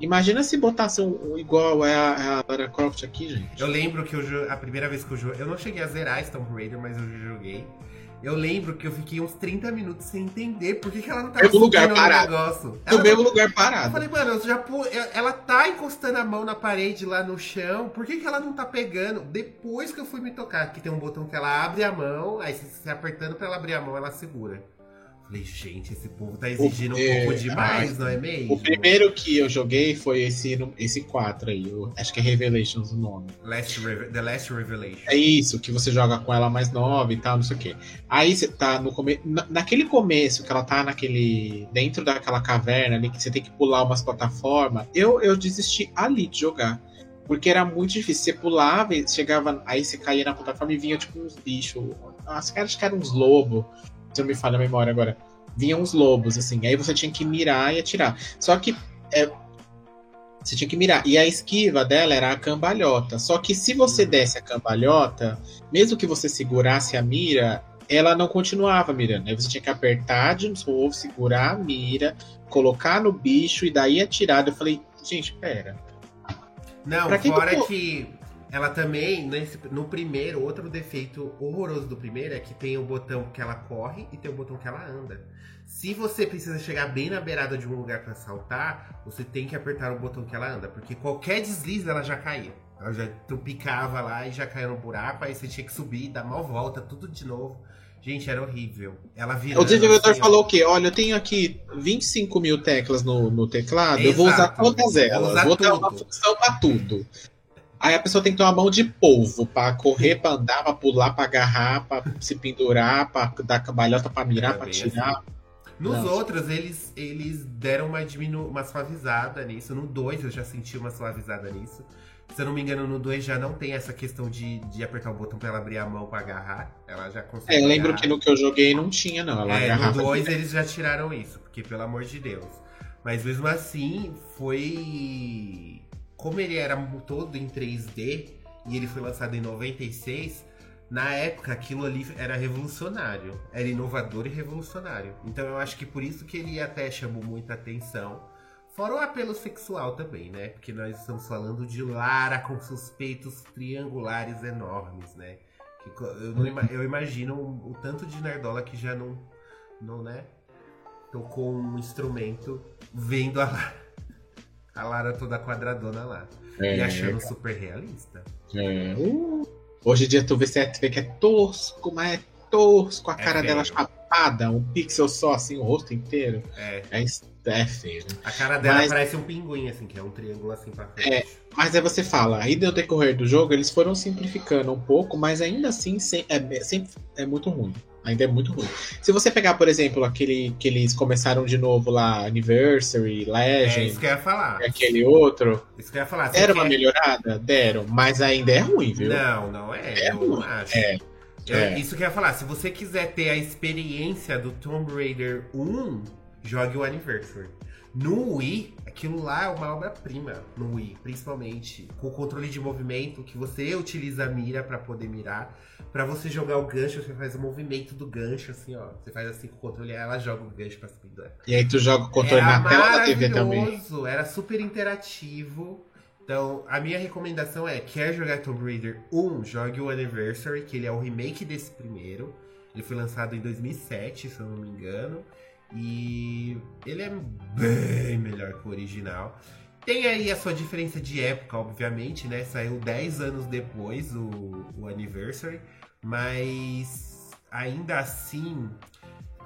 Imagina se botasse um, igual é a, a Lara Croft aqui, gente. Eu lembro que eu, a primeira vez que eu joguei. Eu não cheguei a zerar esse Tomb Raider, mas eu joguei. Eu lembro que eu fiquei uns 30 minutos sem entender por que, que ela não tava lugar no parado. negócio. No mesmo lugar Eu parado. falei, mano, eu já pu- eu- ela tá encostando a mão na parede lá no chão, por que, que ela não tá pegando? Depois que eu fui me tocar, que tem um botão que ela abre a mão, aí se você apertando pra ela abrir a mão, ela segura. Falei, gente, esse povo tá exigindo um É, pouco demais, não é mesmo? O primeiro que eu joguei foi esse, esse 4 aí. o- acho que é Revelations o nome. Last Reve- The Last Revelation. É isso, que você joga com ela mais nova e tal, não sei o quê. Aí você tá no começo. Naquele começo, que ela tá naquele. dentro daquela caverna ali, que você tem que pular umas plataformas, eu, eu desisti ali de jogar. Porque era muito difícil. Você pulava e chegava. Aí você caía na plataforma e vinha tipo uns bichos. Era- acho que eram uns lobos. Se eu me falha a memória agora. Vinham uns lobos, assim. Aí você tinha que mirar e atirar. Só que. é, você tinha que mirar. E a esquiva dela era a cambalhota. Só que se você desse a cambalhota, mesmo que você segurasse a mira, ela não continuava mirando. Aí você tinha que apertar de novo, segurar a mira, colocar no bicho e daí atirar. Eu falei, gente, pera. Não, Pra que que fora eu- que ela também, nesse- no primeiro, outro defeito horroroso do primeiro é que tem o botão que ela corre e tem o botão que ela anda. Se você precisa chegar bem na beirada de um lugar pra saltar, você tem que apertar o botão que ela anda, porque qualquer deslize ela já caía. Ela já tropicava lá e já caía no buraco, aí você tinha que subir, dar mal volta, tudo de novo. Gente, era horrível. Ela virando, O desenvolvedor assim, falou o quê? Olha, eu tenho aqui 25 mil teclas no, no teclado, eu vou usar Exato. todas Vou elas. usar Vou dar uma função pra tudo. Aí a pessoa tem que ter uma mão de polvo pra correr, pra andar, pra pular, pra agarrar, pra se pendurar, pra dar cambalhota, pra mirar, pra bem tirar. Nos Não. outros, eles, eles deram uma, diminu... uma suavizada nisso. No 2 eu já senti uma suavizada nisso. Se eu não me engano, no 2 já não tem essa questão de, de apertar o botão pra ela abrir a mão pra agarrar. Ela já consegue. É, eu lembro agarrar. que no que eu joguei não tinha, não. Ela É, no 2 eles já tiraram isso, porque pelo amor de Deus. Mas mesmo assim, foi. Como ele era todo em 3D e ele foi lançado em 96, na época aquilo ali era revolucionário. Era inovador e revolucionário. Então eu acho que por isso que ele até chamou muita atenção. Fora o apelo sexual também, né? Porque nós estamos falando de Lara com suspeitos triangulares enormes, né? Que eu, eu imagino o, o tanto de nerdola que já não, não, né? Tocou um instrumento vendo a Lara, a Lara toda quadradona lá. É, E achando super realista. é. Uh, Hoje em dia tu vê, você vê que é tosco, mas é tosco, a É cara dela feio. chapada, um pixel só, assim, o rosto inteiro. É. É, é feio. né? A cara dela Mas- parece um pinguim, assim, que é um triângulo assim pra frente. Mas aí você fala, aí no decorrer do jogo eles foram simplificando um pouco, mas ainda assim sem- é, sempre é muito ruim. Ainda é muito ruim. Se você pegar, por exemplo, aquele que eles começaram de novo lá, Anniversary, É, isso Legend, que eu ia falar. aquele outro, Isso que eu ia falar. Você deram uma quer- melhorada? Deram, mas ainda é ruim, viu? Não, não é. É eu ruim. não acho. É, Eu- é. Isso que eu ia falar. Se você quiser ter a experiência do Tomb Raider 1, jogue o Anniversary. No Wii, aquilo lá é uma obra-prima. No Wii, principalmente. Com o controle de movimento, que você utiliza a mira pra poder mirar. Pra você jogar o gancho, você faz o movimento do gancho, assim, ó. Você faz assim com o controle, aí ela joga o gancho pra se pendurar. E aí tu joga o controle na tela da TV também. Era super interativo. Então, a minha recomendação é: quer jogar Tomb Raider 1, jogue o Anniversary, que ele é o remake desse primeiro. Ele foi lançado em 2007, se eu não me engano. E ele é bem melhor que o original. Tem aí a sua diferença de época, obviamente, né? Saiu 10 anos depois o, o Anniversary. Mas ainda assim,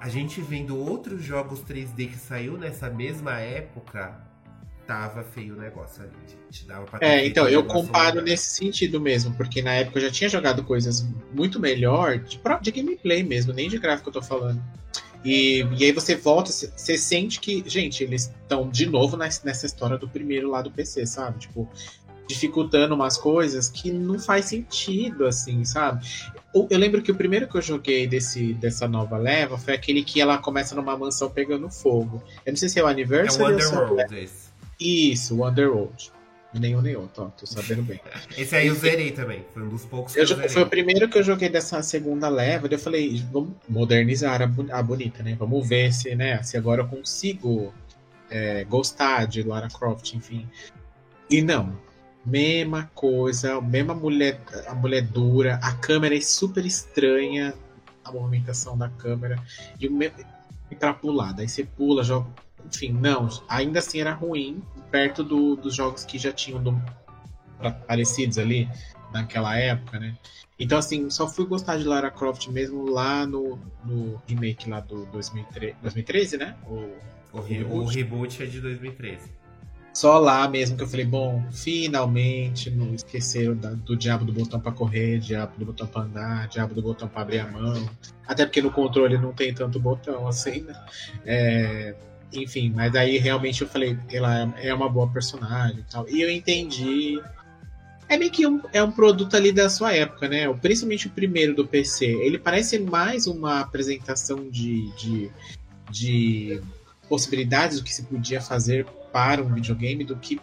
a gente vendo outros jogos 3D que saiu nessa mesma época, tava feio o negócio ali, gente. Dava pra É, então, eu comparo melhor. nesse sentido mesmo, porque na época eu já tinha jogado coisas muito melhor, de, de gameplay mesmo, nem de gráfico eu tô falando. E, e aí você volta, você sente que, gente, eles estão de novo nessa, história do primeiro lá do PC, sabe? Tipo, dificultando umas coisas que não faz sentido, assim, sabe? Eu lembro que o primeiro que eu joguei desse, dessa nova leva foi aquele que ela começa numa mansão pegando fogo. Eu não sei se é o É Anniversary o ou se é. Isso, o Underworld. Nenhum nem outro, ó, tô sabendo bem. [LAUGHS] Esse aí eu zerei também. Foi um dos poucos que Eu eu, zerei. foi o primeiro que eu joguei dessa segunda leva, daí eu falei, vamos modernizar a bonita, né? Vamos ver se, né, se agora eu consigo é, gostar de Lara Croft, enfim. E não. Mesma coisa, mesma mulher, a mulher dura, a câmera é super estranha. a movimentação da câmera e o me- e pra pular. Daí você pula, joga. Enfim, não, ainda assim era ruim perto do- dos jogos que já tinham do- parecidos ali naquela época, né? Então, assim, só fui gostar de Lara Croft mesmo lá no, no remake lá do 2013, 2013 né? O, O, re- o reboot é de 2013. só lá mesmo que eu falei, bom, finalmente não esqueceram da- do diabo do botão pra correr, diabo do botão pra andar, diabo do botão pra abrir a mão. Até porque no controle não tem tanto botão assim, né? É, enfim, mas aí realmente eu falei, ela é uma boa personagem e tal. E eu entendi. É meio que um, é um produto ali da sua época, né? Principalmente o primeiro do PC. Ele parece mais uma apresentação de, de, de possibilidades do que se podia fazer para um videogame do que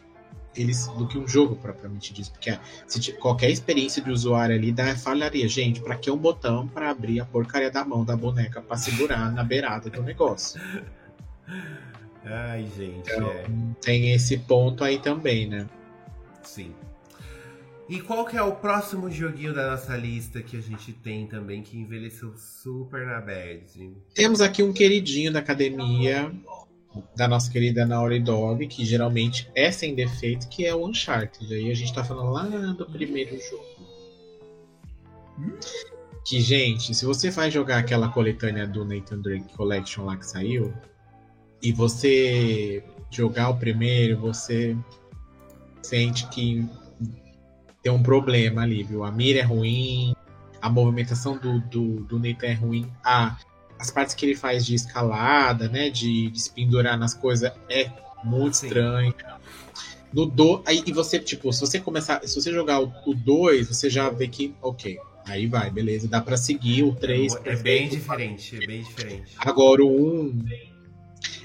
eles do que um jogo propriamente dito, porque se qualquer experiência de usuário ali dá falharia, gente, para que um botão para abrir a porcaria da mão da boneca para segurar na beirada do negócio. [LAUGHS] Ai, gente, Então, é. tem esse ponto aí também, né? Sim. E qual que é o próximo joguinho da nossa lista que a gente tem também que envelheceu super na bad? Temos aqui um queridinho da academia da nossa querida Naughty Dog, que geralmente é sem defeito, que é o Uncharted. Aí a gente tá falando lá do primeiro jogo. Que, gente, se você vai jogar aquela coletânea do Nathan Drake Collection lá que saiu, e você jogar o primeiro, você sente que tem um problema ali, viu? A mira é ruim, a movimentação do, do, do Nathan é ruim, a, as partes que ele faz de escalada, né? De, de se pendurar nas coisas é muito Sim. estranho. No do, aí, e você, tipo, se você começar, se você jogar o 2, você já vê que, ok, aí vai, beleza, dá pra seguir o 3. É bem diferente, é bem diferente. Agora o 1.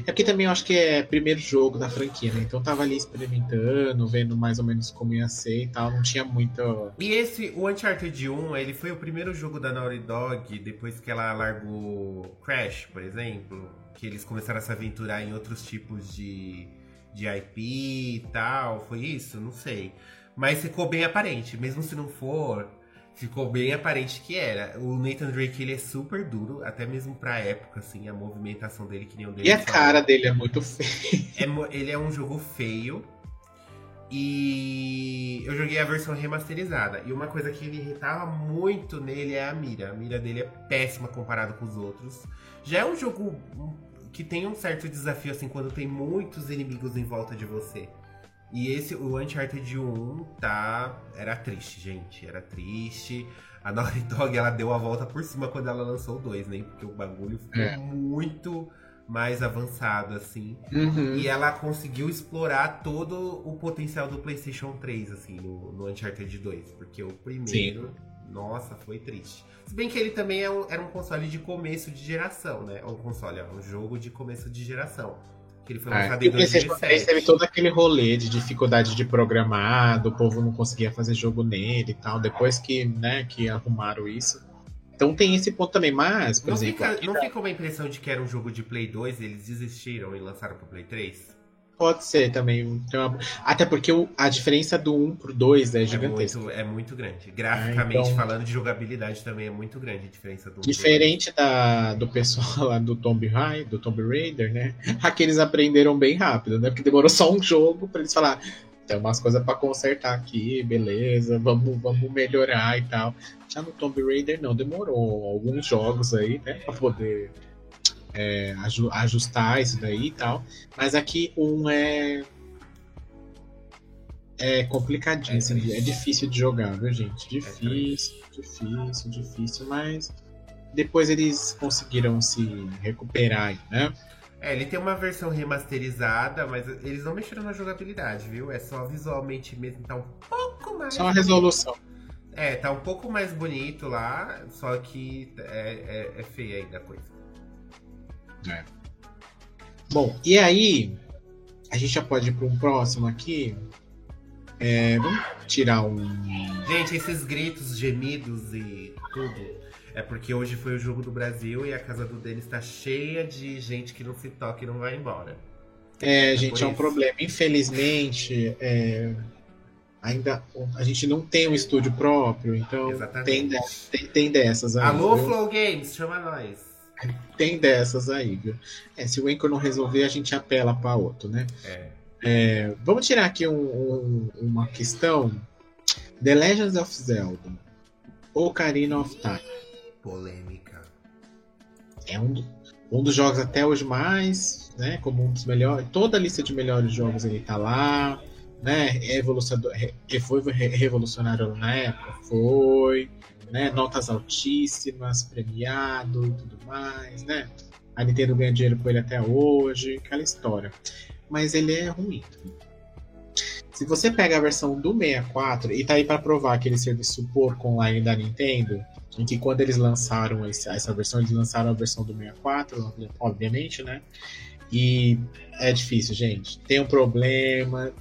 É porque também eu acho que é primeiro jogo da franquia, né? Então tava ali experimentando, vendo mais ou menos como ia ser e tal. Não tinha muita. E esse, o Uncharted 1, ele foi o primeiro jogo da Naughty Dog depois que ela largou Crash, por exemplo. Que eles começaram a se aventurar em outros tipos de, de IP e tal. Foi isso? Não sei. Mas ficou bem aparente. Mesmo se não for, ficou bem aparente que era. O Nathan Drake, ele é super duro, até mesmo pra época, assim, a movimentação dele, que nem o dele. E a cara dele é muito feia. É ele é um jogo feio. E eu joguei a versão remasterizada. E uma coisa que me irritava muito nele é a mira. A mira dele é péssima comparado com os outros. Já é um jogo hum, que tem um certo desafio, assim, quando tem muitos inimigos em volta de você. E esse, o Uncharted 1, tá. Era triste, gente. Era triste. A Naughty Dog, ela deu a volta por cima quando ela lançou o 2, né? Porque o bagulho ficou É. muito mais avançado, assim. Uhum. E ela conseguiu explorar todo o potencial do PlayStation 3, assim, no, no Uncharted 2. Porque o primeiro, nossa, foi triste. Se bem que ele também é um- era um console de começo de geração, né? Um console, ó, um jogo de começo de geração. Que ele foi É, lançado e em o PlayStation 3 teve 2007. todo aquele rolê de dificuldade de programar, do povo não conseguia fazer jogo nele e tal. Depois que, né, que arrumaram isso. Então tem esse ponto também, mas, por Não, exemplo, fica, não tá- fica uma impressão de que era um jogo de Play 2 e eles desistiram e lançaram pro Play 3? Pode ser também. uma- Até porque o- a diferença do 1 pro 2 é É gigantesca. muito, é muito grande. Graficamente então- falando, de jogabilidade também é muito grande a diferença do. Diferente da, do pessoal [LAUGHS] lá do Tomb Raider, do Tomb Raider, né? Aqui eles aprenderam bem rápido, né? Porque demorou só um jogo pra eles falar. Tem umas coisas pra consertar aqui, beleza, vamos, vamos melhorar e tal. Já no Tomb Raider não, demorou alguns jogos aí, né? Pra poder é, aju- ajustar isso daí e tal. Mas aqui um é. É complicadinho, É é difícil de jogar, viu, gente? Difícil, triste. difícil, difícil, mas depois eles conseguiram se recuperar né? É, ele tem uma versão remasterizada, mas eles não mexeram na jogabilidade, viu? É só visualmente mesmo, tá um pouco mais. Só uma resolução. É, tá um pouco mais bonito lá, só que é, é, é feia ainda a coisa. Bom, e aí a gente já pode ir para um próximo aqui. É, vamos tirar um. Gente, esses gritos, gemidos e tudo. É porque hoje foi o jogo do Brasil e a casa do Denis tá cheia de gente que não se toca e não vai embora. É, É gente, é um isso. problema. Infelizmente, é, ainda a gente não tem um estúdio próprio, então tem, Exatamente. tem, tem dessas. Alô, viu? Flow Games, chama nós. Tem dessas aí, viu? É, se o Anchor não resolver, a gente apela para outro, né? É. É, vamos tirar aqui um- um- uma questão. The Legends of Zelda. Ocarina of Time. Polêmica. É um, um dos jogos até hoje mais, né? Como um dos melhores. Toda a lista de melhores jogos ele tá lá. Né? É re- foi re- revolucionário na época? Foi. Né? Notas altíssimas, premiado e tudo mais, né? A Nintendo ganha dinheiro com ele até hoje, aquela história. Mas ele é ruim. Se você pega a versão do 64 e tá aí para provar aquele serviço porco online da Nintendo, em que quando eles lançaram esse- essa versão, eles lançaram a versão do 64, obviamente, né? E é difícil, gente. Tem um problema.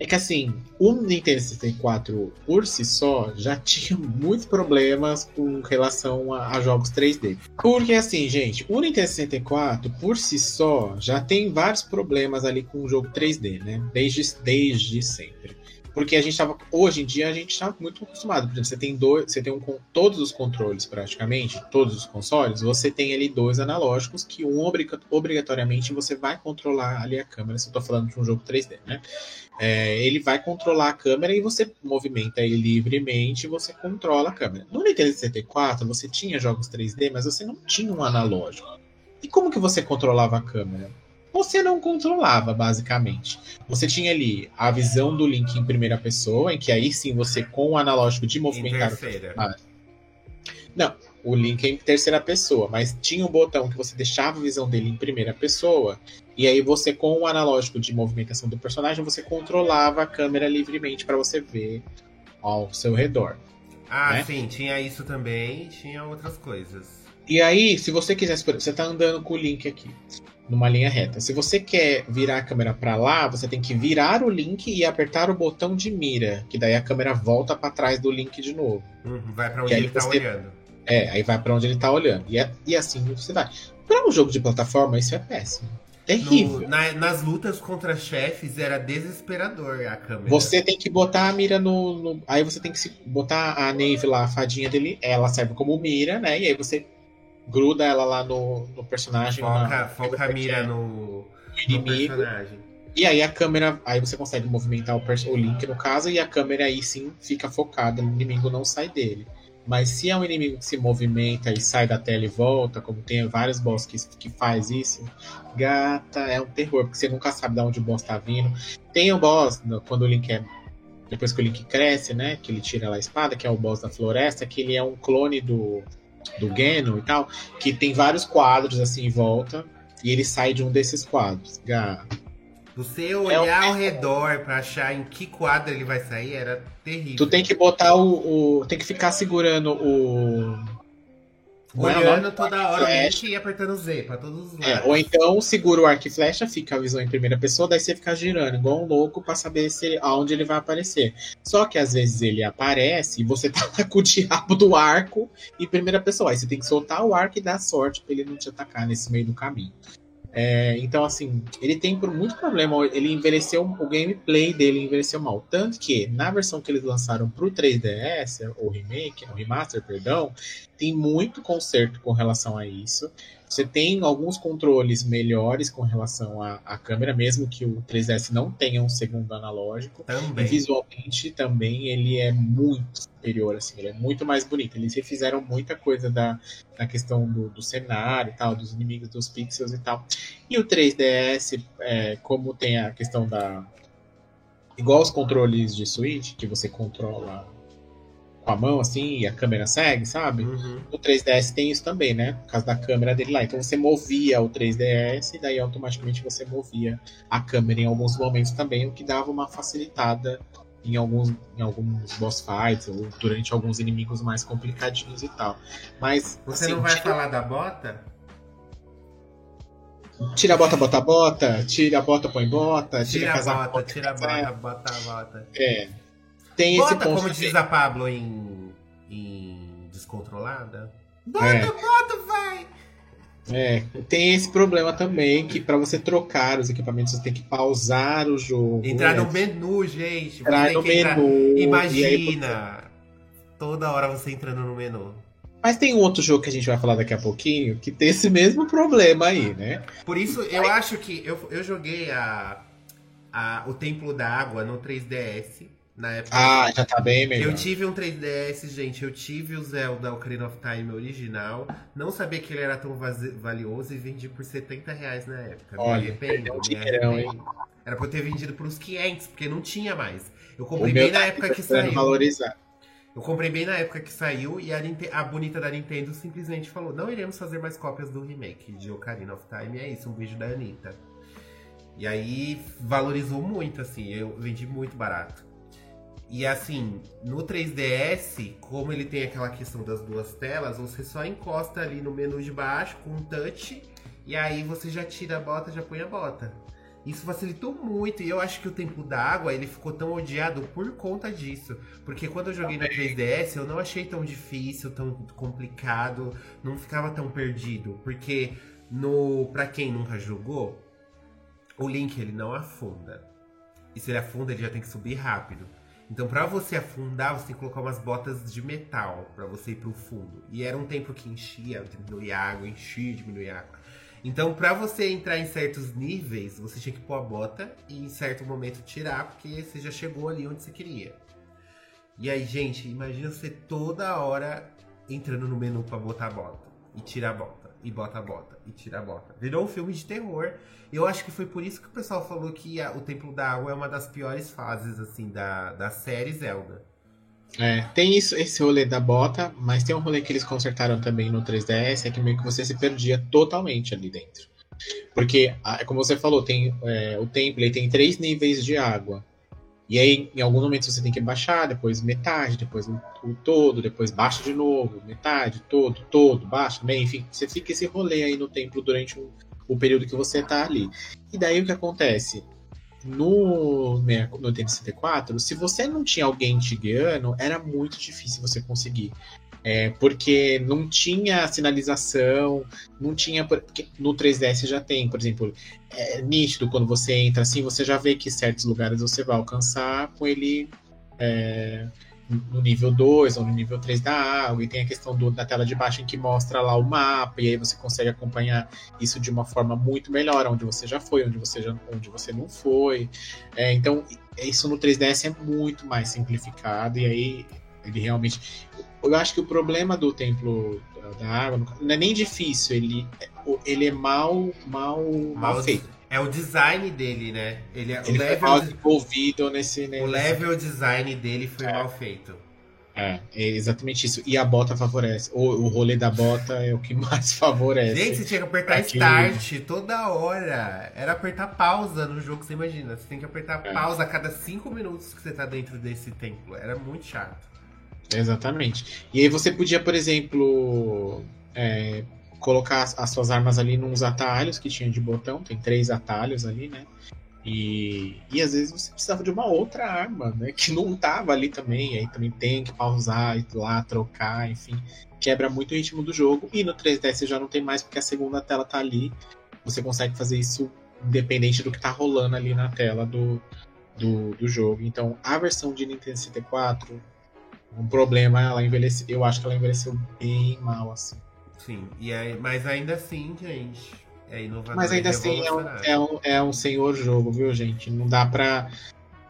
É que assim, o Nintendo 64 por si só já [LAUGHS] tinha muitos problemas com relação a, a jogos 3D. Porque assim, gente, o Nintendo 64 por si só já tem vários problemas ali com o jogo 3D, né? Desde, desde sempre. Porque a gente tava. Hoje em dia a gente tá muito acostumado. Por exemplo, você tem dois. Você tem um com todos os controles, praticamente, todos os consoles, você tem ali dois analógicos que um obriga- obrigatoriamente você vai controlar ali a câmera. Se eu tô falando de um jogo 3D, né? É, ele vai controlar a câmera e você movimenta ele livremente e você controla a câmera. No Nintendo 64, você tinha jogos 3D, mas você não tinha um analógico. E como que você controlava a câmera? Você não controlava, basicamente. Você tinha ali a visão do Link em primeira pessoa, em que aí sim você, com o analógico de movimentar o terceira. O Link é em terceira pessoa, mas tinha um botão que você deixava a visão dele em primeira pessoa, e aí você, com o analógico de movimentação do personagem, você controlava a câmera livremente para você ver ao seu redor. Ah, né? sim, tinha isso também, tinha outras coisas. E aí, se você quisesse, exemplo, você tá andando com o Link aqui, numa linha reta. Se você quer virar a câmera para lá, você tem que virar o Link e apertar o botão de mira, que daí a câmera volta para trás do Link de novo. Uhum, vai pra E onde ele tá você- olhando. É, aí vai para onde ele tá olhando. E, é- e assim você vai. Para um jogo de plataforma, isso é péssimo. Terrível. No- na- nas lutas contra chefes era desesperador a câmera. Você tem que botar a mira no, no- Aí você tem que se botar a Nave lá, a fadinha dele, ela serve como mira, né? E aí você gruda ela lá no, no personagem. foca, na- foca a mira quer, no, no inimigo. personagem. E aí a câmera. Aí você consegue movimentar o, o Link no caso, e a câmera aí sim fica focada, o inimigo não sai dele. Mas se é um inimigo que se movimenta e sai da tela e volta, como tem vários boss que, que faz isso, gata, é um terror, porque você nunca sabe de onde o boss tá vindo. Tem o boss, quando o Link é. Depois que o Link cresce, né? Que ele tira lá a espada, que é o boss da floresta, que ele é um clone do, do e tal, que tem vários quadros assim em volta, e ele sai de um desses quadros. Gata. Você É olhar o- ao redor pra achar em que quadro ele vai sair era terrível. Tu tem que botar o. o- tem que ficar segurando o. É o Olhando toda hora Flash. e apertando Z pra todos os É, lados. ou então segura o arco e flecha, fica a visão em primeira pessoa, daí você fica girando igual um louco pra saber se aonde ele vai aparecer. Só que às vezes ele aparece e você [LAUGHS] tá lá com o diabo do arco em primeira pessoa. Aí você tem que soltar o arco e dar sorte pra ele não te atacar nesse meio do caminho. É, então, assim, ele tem por muito problema. Ele envelheceu, o gameplay dele envelheceu mal. Tanto que, na versão que eles lançaram pro 3DS, o remake, o remaster, perdão, tem muito conserto com relação a isso. Você tem alguns controles melhores com relação à, à câmera, mesmo que o 3DS não tenha um segundo analógico. E Também. visualmente também ele é muito superior, assim, ele é muito mais bonito. Eles refizeram muita coisa da, da questão do, do cenário e tal, dos inimigos, dos pixels e tal. E o 3DS, é, como tem a questão da. Igual os controles de Switch, que você controla com a mão assim e a câmera segue, sabe? Uhum. O 3DS tem isso também, né? Por causa da câmera dele lá. Então você movia o 3DS e daí automaticamente você movia a câmera em alguns momentos também, o que dava uma facilitada em alguns, em alguns boss fights ou durante alguns inimigos mais complicadinhos e tal. Mas Você assim, não vai tira, falar da bota? tira a bota, bota a bota, tira a bota, põe bota, tira, Tira a casaco, bota, tira a bota, bota a bota. É. Tem esse Bota, ponto como diz a Pablo em, em Descontrolada. Bota, É. bota, vai! É, tem esse problema também que para você trocar os equipamentos você tem que pausar o jogo. Entrar né? no menu, gente. Entrar Você no entrar- menu. Imagina! Toda hora você entrando no menu. Mas tem um outro jogo que a gente vai falar daqui a pouquinho que tem esse mesmo problema aí, né? Por isso, eu acho que eu, eu joguei a, a, o Templo da Água no 3DS. Na época. Ah, já tá bem melhor. Eu tive um 3DS, gente. Eu tive o Zelda Ocarina of Time original. Não sabia que ele era tão valioso e vendi por 70 reais na época. Olha, me arrependo, me. Era pra eu ter vendido por uns 500, porque não tinha mais. Eu comprei bem na tá época que saiu. valorizar. Eu comprei bem na época que saiu e a, a bonita da Nintendo simplesmente falou: não iremos fazer mais cópias do remake de Ocarina of Time. E é isso, um vídeo da Anitta. E aí valorizou muito, assim, eu vendi muito barato. E assim, no 3DS, como ele tem aquela questão das duas telas, você só encosta ali no menu de baixo com um touch e aí você já tira a bota, já põe a bota. Isso facilitou muito e eu acho que o tempo da água ele ficou tão odiado por conta disso. Porque quando eu joguei no 3DS eu não achei tão difícil, tão complicado, não ficava tão perdido. Porque no para quem nunca jogou, o Link ele não afunda. E se ele afunda, ele já tem que subir rápido. Então, pra você afundar, você tem que colocar umas botas de metal pra você ir pro fundo. E era um tempo que enchia, diminuía água, enchia, diminuía água. Então, pra você entrar em certos níveis, você tinha que pôr a bota e em certo momento tirar, porque você já chegou ali onde você queria. E aí, gente, imagina você toda hora entrando no menu pra botar a bota. E tirar a bota. E bota a bota. E tira a bota. Virou um filme de terror. Eu acho que foi por isso que o pessoal falou que a- o Templo da Água é uma das piores fases, assim, da, da série Zelda. É, tem isso, esse rolê da bota, mas tem um rolê que eles consertaram também no 3DS, é que meio que você se perdia totalmente ali dentro. Porque, ah, como você falou, tem é, o templo ele tem três níveis de água. E aí, em algum momento, você tem que baixar, depois metade, depois o, todo, depois baixa de novo, metade, todo, todo, baixa, né? Enfim, você fica esse rolê aí no templo durante o, o período que você tá ali. E daí o que acontece? No, no Nintendo 64, se você não tinha alguém te guiando, era muito difícil você conseguir. É, porque não tinha sinalização, não tinha. porque No 3DS já tem, por exemplo, é nítido quando você entra assim, você já vê que certos lugares você vai alcançar com ele é, no nível 2 ou no nível 3 da água, e tem a questão do, da tela de baixo em que mostra lá o mapa, e aí você consegue acompanhar isso de uma forma muito melhor, onde você já foi, onde você, já, onde você não foi. É, então, isso no 3DS é muito mais simplificado, e aí ele realmente. Eu acho que o problema do Templo da- Água não é nem difícil, ele, ele é mal, mal, mal Mal- feito. É o design dele, né? Ele, é- o, Ele foi level, mal desenvolvido nesse. o nesse- level design dele foi É. mal feito. É, é exatamente isso. E a bota favorece. O, o rolê da bota é o que mais [LAUGHS] favorece. Gente, você tinha que apertar quem- start toda hora. Era apertar pausa no jogo, você imagina. Você tem que apertar É. pausa a cada cinco minutos que você tá dentro desse templo. Era muito chato. Exatamente. E aí você podia, por exemplo, é, colocar as, as suas armas ali nos atalhos que tinha de botão. Tem três atalhos ali, né? E, e às vezes você precisava de uma outra arma, né? [LAUGHS] Que não tava ali também. Aí também tem que pausar, ir lá, trocar, enfim. Quebra muito o ritmo do jogo. E no 3DS já não tem mais, porque a segunda tela tá ali. Você consegue fazer isso independente do que tá rolando ali na tela do, do, do jogo. Então, a versão de Nintendo 64 um problema, ela envelheceu. Eu acho que ela envelheceu bem mal, assim. Sim, e aí, mas ainda assim, gente, é inovador. Mas ainda assim é um, é, um, é um senhor jogo, viu, gente? Não dá pra.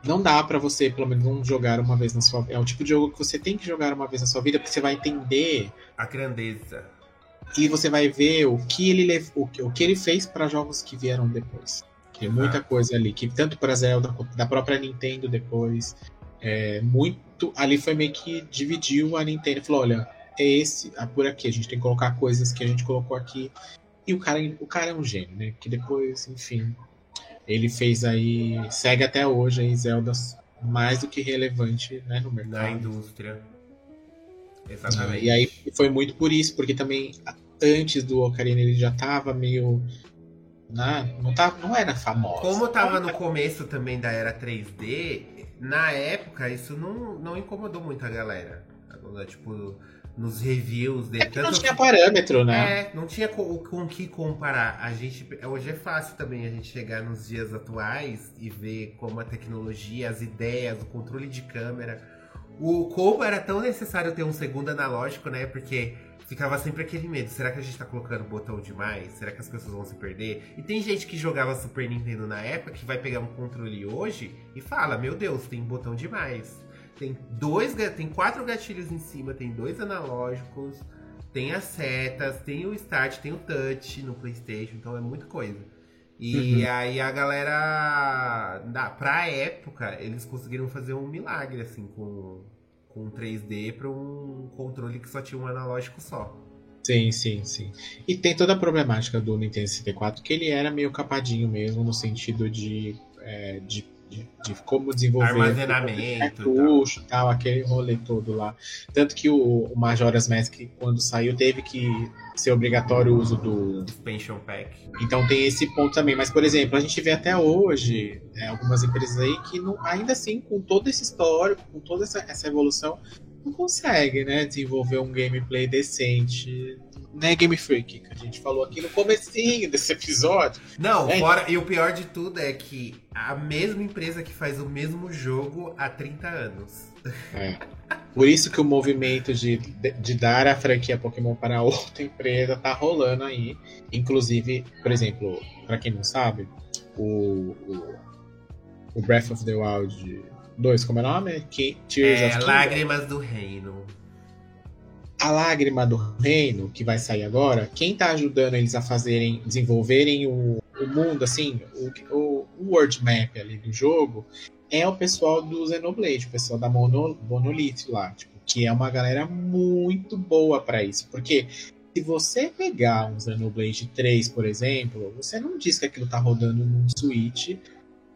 Não dá pra você, pelo menos, não jogar uma vez na sua É um tipo de jogo que você tem que jogar uma vez na sua vida, porque você vai entender A grandeza. e você vai ver o que ele, o que, o que ele fez pra jogos que vieram depois. Tem muita Exato. coisa ali, que tanto pra Zelda, da própria Nintendo depois. É, muito. Ali foi meio que dividiu a Nintendo falou: olha, é esse, é por aqui, a gente tem que colocar coisas que a gente colocou aqui. E o cara, o cara é um gênio, né? Que depois, enfim, ele fez aí. Segue até hoje aí Zelda mais do que relevante né, no mercado. Na indústria. Exatamente. E aí foi muito por isso, porque também antes do Ocarina ele já tava meio. né, não, tava, não era famoso. Como tava no começo também da era 3D, na época isso não, não incomodou muito a galera. Tipo, nos reviews dele. É não tinha parâmetro, né? É, não tinha com, com que comparar. A gente hoje é fácil também a gente chegar nos dias atuais e ver como a tecnologia, as ideias, o controle de câmera, o como era tão necessário ter um segundo analógico, né? Porque ficava sempre aquele medo. Será que a gente tá colocando botão demais? Será que as pessoas vão se perder? E tem gente que jogava Super Nintendo na época que vai pegar um controle hoje e fala: Meu Deus, tem botão demais. Tem dois, tem quatro gatilhos em cima, tem dois analógicos, tem as setas, tem o start, tem o touch no PlayStation, então é muita coisa. E Uhum. aí a galera, da, pra época, eles conseguiram fazer um milagre assim com com 3D para um controle que só tinha um analógico só. Sim, sim, sim. E tem toda a problemática do Nintendo 64, que ele era meio capadinho mesmo, no sentido de, é, de, de, de como desenvolver Armazenamento cartucho e tal, aquele rolê todo lá. Tanto que o, o Majora's Mask, quando saiu, teve que ser obrigatório o uso do. Expansion Pack. Então tem esse ponto também. Mas, por exemplo, a gente vê até hoje né, algumas empresas aí que não, ainda assim, com todo esse histórico, com toda essa, essa evolução, não consegue, né, desenvolver um gameplay decente. Né, Game Freak, que a gente falou aqui no comecinho desse episódio. Não, É. fora, e o pior de tudo é que a mesma empresa que faz o mesmo jogo há 30 anos. É. Por isso que o movimento de, de, de dar a franquia Pokémon para outra empresa tá rolando aí. Inclusive, por exemplo, para quem não sabe, o, o, o Breath of the Wild 2, como é o nome? Que, Tears É. Lágrimas do Reino. A Lágrima do Reino, que vai sair agora, quem tá ajudando eles a fazerem, desenvolverem o, o mundo, assim, o, o, o world map ali do jogo, é o pessoal do Xenoblade, o pessoal da Mono, Monolith lá, tipo, que é uma galera muito boa pra isso. Porque se você pegar um Xenoblade 3, por exemplo, você não diz que aquilo tá rodando num Switch,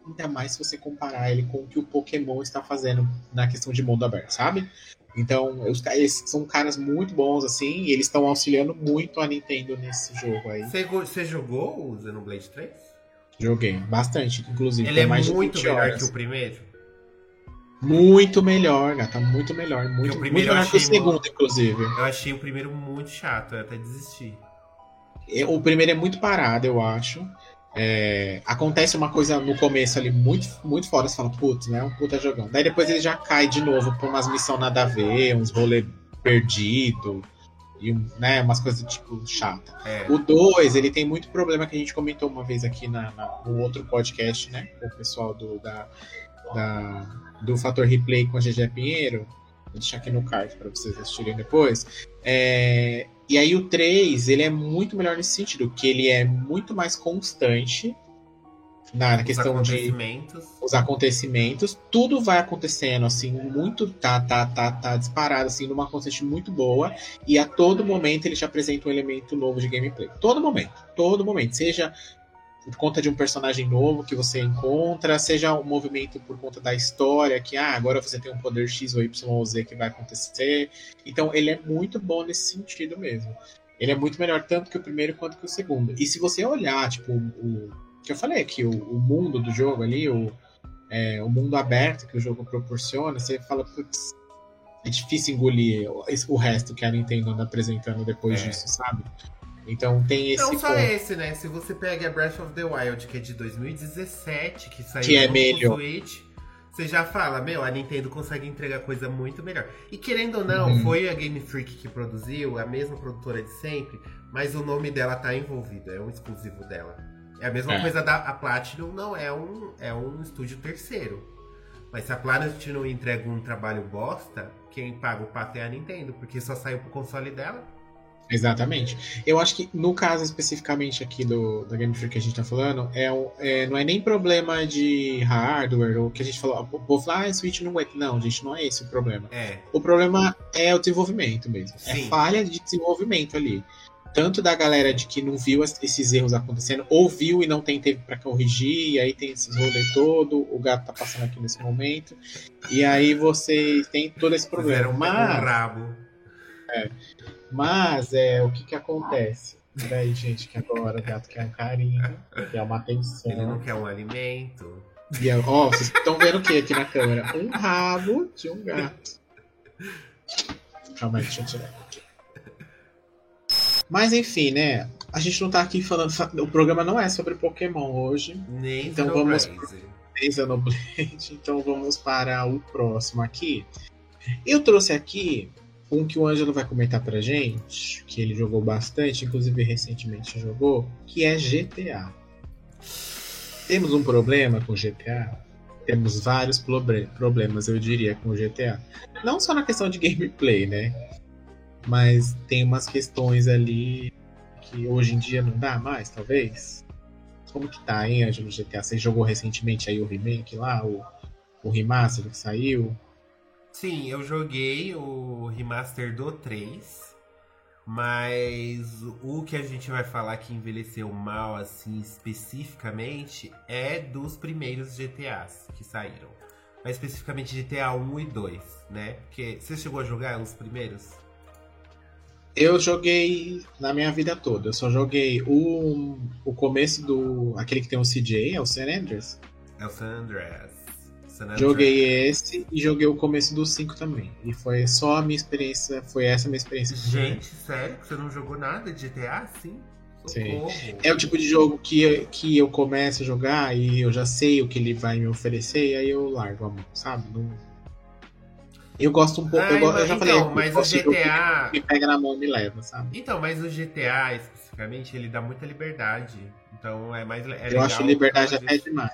ainda mais se você comparar ele com o que o Pokémon está fazendo na questão de mundo aberto, sabe? Então, os eles são caras muito bons, assim, e eles estão auxiliando muito a Nintendo nesse jogo aí. Você, go- você jogou o Xenoblade 3? Joguei bastante, inclusive. Ele é muito 20 melhor horas. que o primeiro. Muito melhor, gata, muito melhor. Muito, muito melhor que o segundo, inclusive. Eu achei o primeiro muito chato, eu até desisti. É, O primeiro é muito parado, eu acho. É, acontece uma coisa no começo ali muito, muito fora, você fala, putz, né? Um puta jogão. Daí depois ele já cai de novo pra umas missões nada a ver, uns rolê perdido, e né, umas coisas tipo chata. É. O 2, ele tem muito problema que a gente comentou uma vez aqui na, na- no outro podcast, né? Com o pessoal do, da, da- do Fator Replay com a GG Pinheiro. Vou deixar aqui no card para vocês assistirem depois. É, e aí o 3, ele é muito melhor nesse sentido, que ele é muito mais constante na, na questão de os acontecimentos, tudo vai acontecendo assim, muito tá tá tá tá disparado assim numa constante muito boa. E a todo momento ele te apresenta um elemento novo de gameplay. Todo momento, todo momento, seja por conta de um personagem novo que você encontra, seja um movimento por conta da história que ah, agora você tem um poder X ou Y ou Z que vai acontecer. Então ele é muito bom nesse sentido mesmo. Ele é muito melhor tanto que o primeiro quanto que o segundo. E se você olhar, tipo, o, que eu falei aqui, o, o mundo do jogo ali, o, é, o mundo aberto que o jogo proporciona, você fala, putz, é difícil engolir o, o resto que a Nintendo anda apresentando depois É. disso, sabe? Então tem esse Não só ponto. esse, né? Se você pega Breath of the Wild, que é de 2017, que saiu Que é melhor. Switch, você já fala, meu, a Nintendo consegue entregar coisa muito melhor. E querendo ou não, Uhum. foi a Game Freak que produziu, a mesma produtora de sempre, mas o nome dela tá envolvido, é um exclusivo dela. É a mesma É. coisa da a Platinum, não é um, é um estúdio terceiro. Mas se a Platinum entrega um trabalho bosta, quem paga o pato é a Nintendo, porque só saiu pro console dela. Exatamente. Eu acho que no caso especificamente aqui do, da Game Freak que a gente tá falando, é, é, não é nem problema de hardware, ou que a gente falou, o povo fala, ah, Switch não aguenta. Não, gente, não é esse o problema. É. O problema é o desenvolvimento mesmo. É Sim. falha de desenvolvimento ali. Tanto da galera de que não viu esses erros acontecendo, ou viu e não tem tempo pra corrigir, e aí tem esses rolê todo, o gato tá passando aqui nesse momento, e aí você tem todo esse problema. Fizeram um rabo. Mas é, o que que acontece? Peraí, gente, que agora o gato quer um carinho, quer uma Ele atenção. não quer um alimento. E, ó, vocês estão vendo o que aqui na câmera? Um rabo de um gato. Calma aí, deixa eu tirar. Mas enfim, né? A gente não tá aqui falando. O programa não é sobre Pokémon hoje. Nem Então vamos Xenoblade. [LAUGHS] Então vamos para o próximo aqui. Eu trouxe aqui um que o Ângelo vai comentar pra gente, que ele jogou bastante, inclusive recentemente jogou, que é GTA. Temos um problema com GTA? Temos vários proble- problemas, eu diria, com GTA. Não só na questão de gameplay, né? Mas tem umas questões ali que hoje em dia não dá mais, talvez. Como que tá, hein, Ângelo, GTA? Você jogou recentemente aí o remake lá, o, o remaster que saiu? Sim, eu joguei o remaster do 3, mas o que a gente vai falar que envelheceu mal, assim, especificamente, é dos primeiros GTAs que saíram. Mas especificamente GTA 1 e 2, né? Porque você chegou a jogar os primeiros? Eu joguei na minha vida toda. Eu só joguei o, o começo do. aquele que tem o CJ, é o San Andreas. É o San Andreas. Andreas. Joguei esse e joguei o começo do 5 também. E foi só a minha experiência. Foi essa a minha experiência Gente, sério? que Você não jogou nada de GTA? Sim. É o tipo de jogo que, que eu começo a jogar e eu já sei o que ele vai me oferecer, e aí eu largo a mão, sabe? Não... Eu gosto um pouco. Ai, eu, go- eu já então, falei, eu mas o GTA me pega na mão e me leva, sabe? Então, mas o GTA especificamente, ele dá muita liberdade. Então é mais é eu acho liberdade até demais.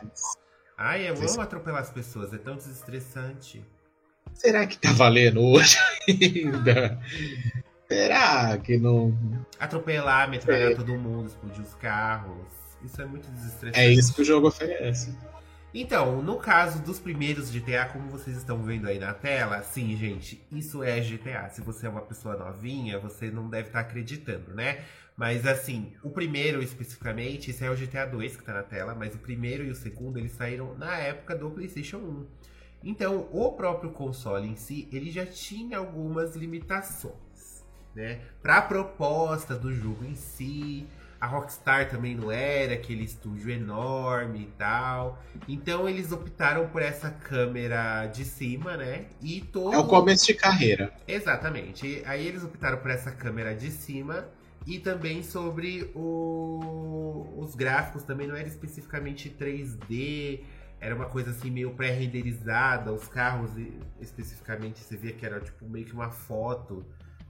Ai, eu sim. amo atropelar as pessoas, é tão desestressante. Será que tá valendo hoje ainda? Será que não. Atropelar, metralhar É. todo mundo, explodir os carros. Isso é muito desestressante. É isso que o jogo oferece. Então, no caso dos primeiros GTA, como vocês estão vendo aí na tela, sim, gente, isso é GTA. Se você é uma pessoa novinha, você não deve estar acreditando, né? Mas assim, o primeiro especificamente, esse é o GTA 2 que tá na tela, mas o primeiro e o segundo eles saíram na época do PlayStation 1. Então, o próprio console em si, ele já tinha algumas limitações, né? Para a proposta do jogo em si, a Rockstar também não era aquele estúdio enorme e tal. Então eles optaram por essa câmera de cima, né? E todo É o começo de carreira. Exatamente. Aí eles optaram por essa câmera de cima e também sobre o- os gráficos também não era especificamente 3D, era uma coisa assim meio pré-renderizada, os carros especificamente você via que era tipo meio que uma foto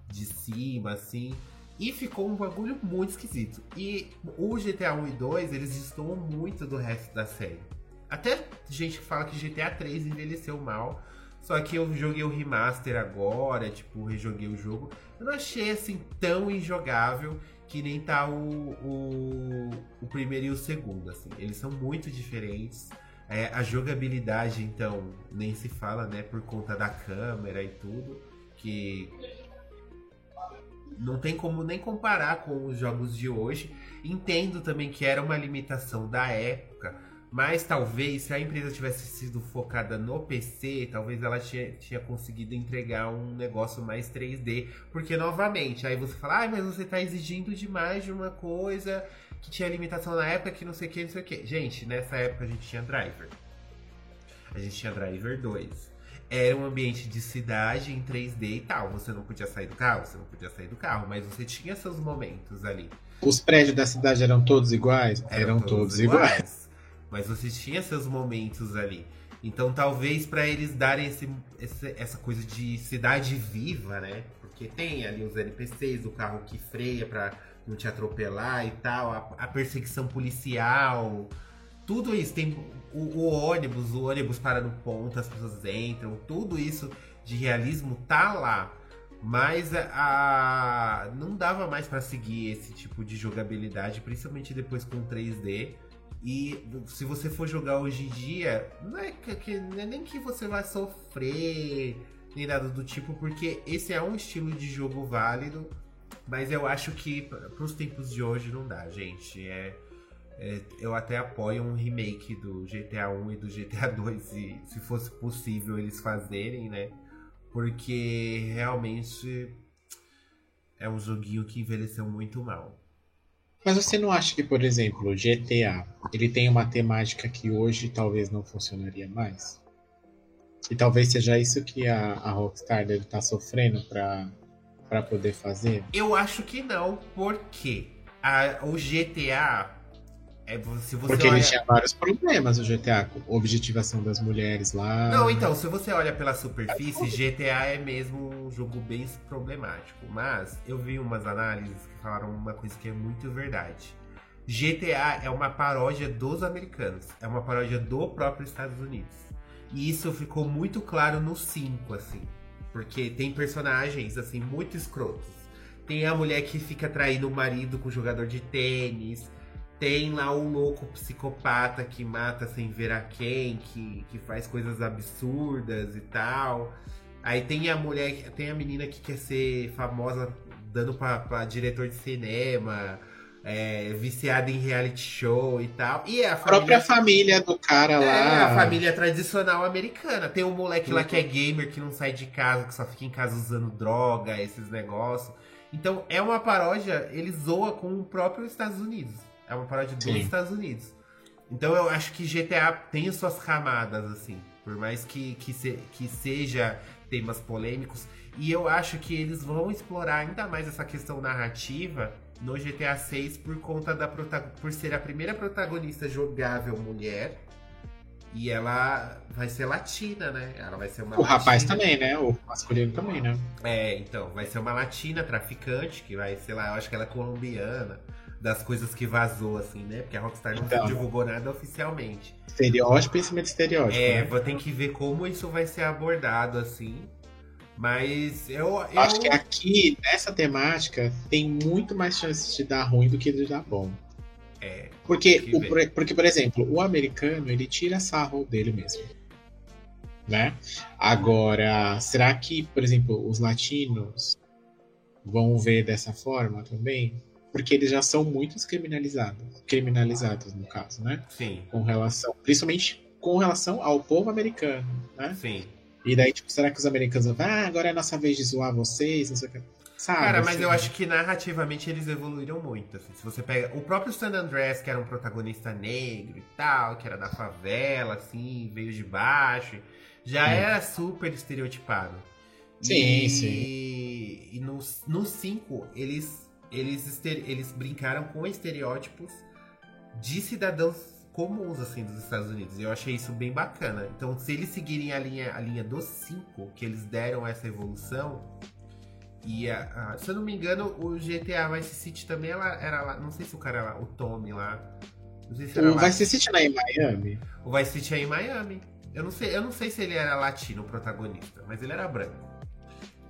de cima assim. E ficou um bagulho muito esquisito. E o GTA 1 e 2, eles destoam muito do resto da série. Até gente que fala que GTA 3 envelheceu mal. Só que eu joguei o remaster agora, tipo, rejoguei o jogo. Eu não achei assim tão injogável que nem tá o, o, o primeiro e o segundo, assim. Eles são muito diferentes. É, a jogabilidade, então, nem se fala, né? Por conta da câmera e tudo. Que não tem como nem comparar com os jogos de hoje. Entendo também que era uma limitação da época, mas talvez se a empresa tivesse sido focada no PC, talvez ela tinha, tinha conseguido entregar um negócio mais 3D. Porque, novamente, aí você fala, ah, mas você tá exigindo demais de uma coisa que tinha limitação na época, que não sei o que, não sei o que. Gente, nessa época a gente tinha Driver. A gente tinha Driver 2 era um ambiente de cidade em 3D e tal. Você não podia sair do carro, você não podia sair do carro, mas você tinha seus momentos ali. Os prédios da cidade eram todos iguais? Eram, todos, iguais. Mas você tinha seus momentos ali. Então talvez pra eles darem esse, esse- essa coisa de cidade viva, né? Porque tem ali os NPCs, o carro que freia pra não te atropelar e tal, a, a perseguição policial, tudo isso. Tem o, o ônibus, o ônibus para no ponto, as pessoas entram, tudo isso de realismo tá lá. Mas a, a- não dava mais pra seguir esse tipo de jogabilidade, principalmente depois com 3D. E se você for jogar hoje em dia, não é, que, não é nem que você vai sofrer, nem nada do tipo, porque esse é um estilo de jogo válido. Mas eu acho que para os tempos de hoje não dá, gente. É, é, eu até apoio um remake do GTA 1 e do GTA 2, [LAUGHS] se, se fosse possível eles fazerem, né? Porque realmente é um joguinho que envelheceu muito mal. Mas você não acha que, por exemplo, o GTA, ele tem uma temática que hoje talvez não funcionaria mais? E talvez seja isso que a, a Rockstar deve estar sofrendo para poder fazer? Eu acho que não, porque a, o GTA. É, Porque olha... ele tinha vários problemas, o GTA, com objetivação das mulheres lá. Não, então, se você olha pela superfície, GTA é mesmo um jogo bem problemático. Mas eu vi umas análises que falaram uma coisa que é muito verdade. GTA é uma paródia dos americanos, é uma paródia do próprio Estados Unidos. E isso ficou muito claro no 5, assim. Porque tem personagens, assim, muito escrotos. Tem a mulher que fica traindo o marido com o jogador de tênis. Tem lá o louco psicopata que mata sem ver a quem, que, que faz coisas absurdas e tal. Aí tem a mulher, tem a menina que quer ser famosa dando pra, pra diretor de cinema, é, viciada em reality show e tal. E a A própria família do cara lá. é, a família tradicional americana. Tem um moleque lá que é gamer, que não sai de casa, que só fica em casa usando droga, esses negócios. Então é uma paródia, ele zoa com o próprio Estados Unidos. É uma paródia dos Sim. Estados Unidos. Então eu acho que GTA tem as suas camadas, assim. Por mais que, que, se- que seja temas polêmicos. E eu acho que eles vão explorar ainda mais essa questão narrativa no GTA 6 por conta da por ser a primeira protagonista jogável mulher. E ela vai ser latina, né? Ela vai ser uma O rapaz latina. também, né? O masculino também, né? É, então, vai ser uma latina traficante, que vai, sei lá, eu acho que ela é colombiana, das coisas que vazou, assim, né? Porque a Rockstar não Então. divulgou nada oficialmente. Estereótipo em cima de estereótipo. É, né? vou ter que ver como isso vai ser abordado, assim. Mas eu. eu... Acho que aqui, nessa temática, tem muito mais chances de dar ruim do que de dar bom. É, Porque, Que o, por- porque, por exemplo, o americano, ele tira sarro dele mesmo. Né? Agora, será que, por exemplo, os latinos vão ver dessa forma também? Porque eles já são muito criminalizados. Criminalizados, no caso, né? sim, Com relação. Principalmente com relação ao povo americano, né? sim. E daí, tipo, será que os americanos vão, ah, agora é a nossa vez de zoar vocês, não sei o que. Sabe? Cara, mas assim? eu acho que narrativamente eles evoluíram muito. Assim. Se você pega o próprio San Andreas, que era um protagonista negro e tal, que era da favela, assim, veio de baixo, já Hum. era super estereotipado. Sim, e, sim. E no 5, eles, eles, eles brincaram com estereótipos de cidadãos comuns, assim, dos Estados Unidos. E eu achei isso bem bacana. Então, se eles seguirem a linha, a linha dos 5, que eles deram essa evolução, e a- a- se eu não me engano, o GTA Vice City também ela, era lá. Não sei se o cara lá, o Tommy lá. Não sei se era O lá. Vice City lá em Miami? O Vice City é em Miami. Eu não sei, eu não sei se ele era latino, o protagonista, mas ele era branco.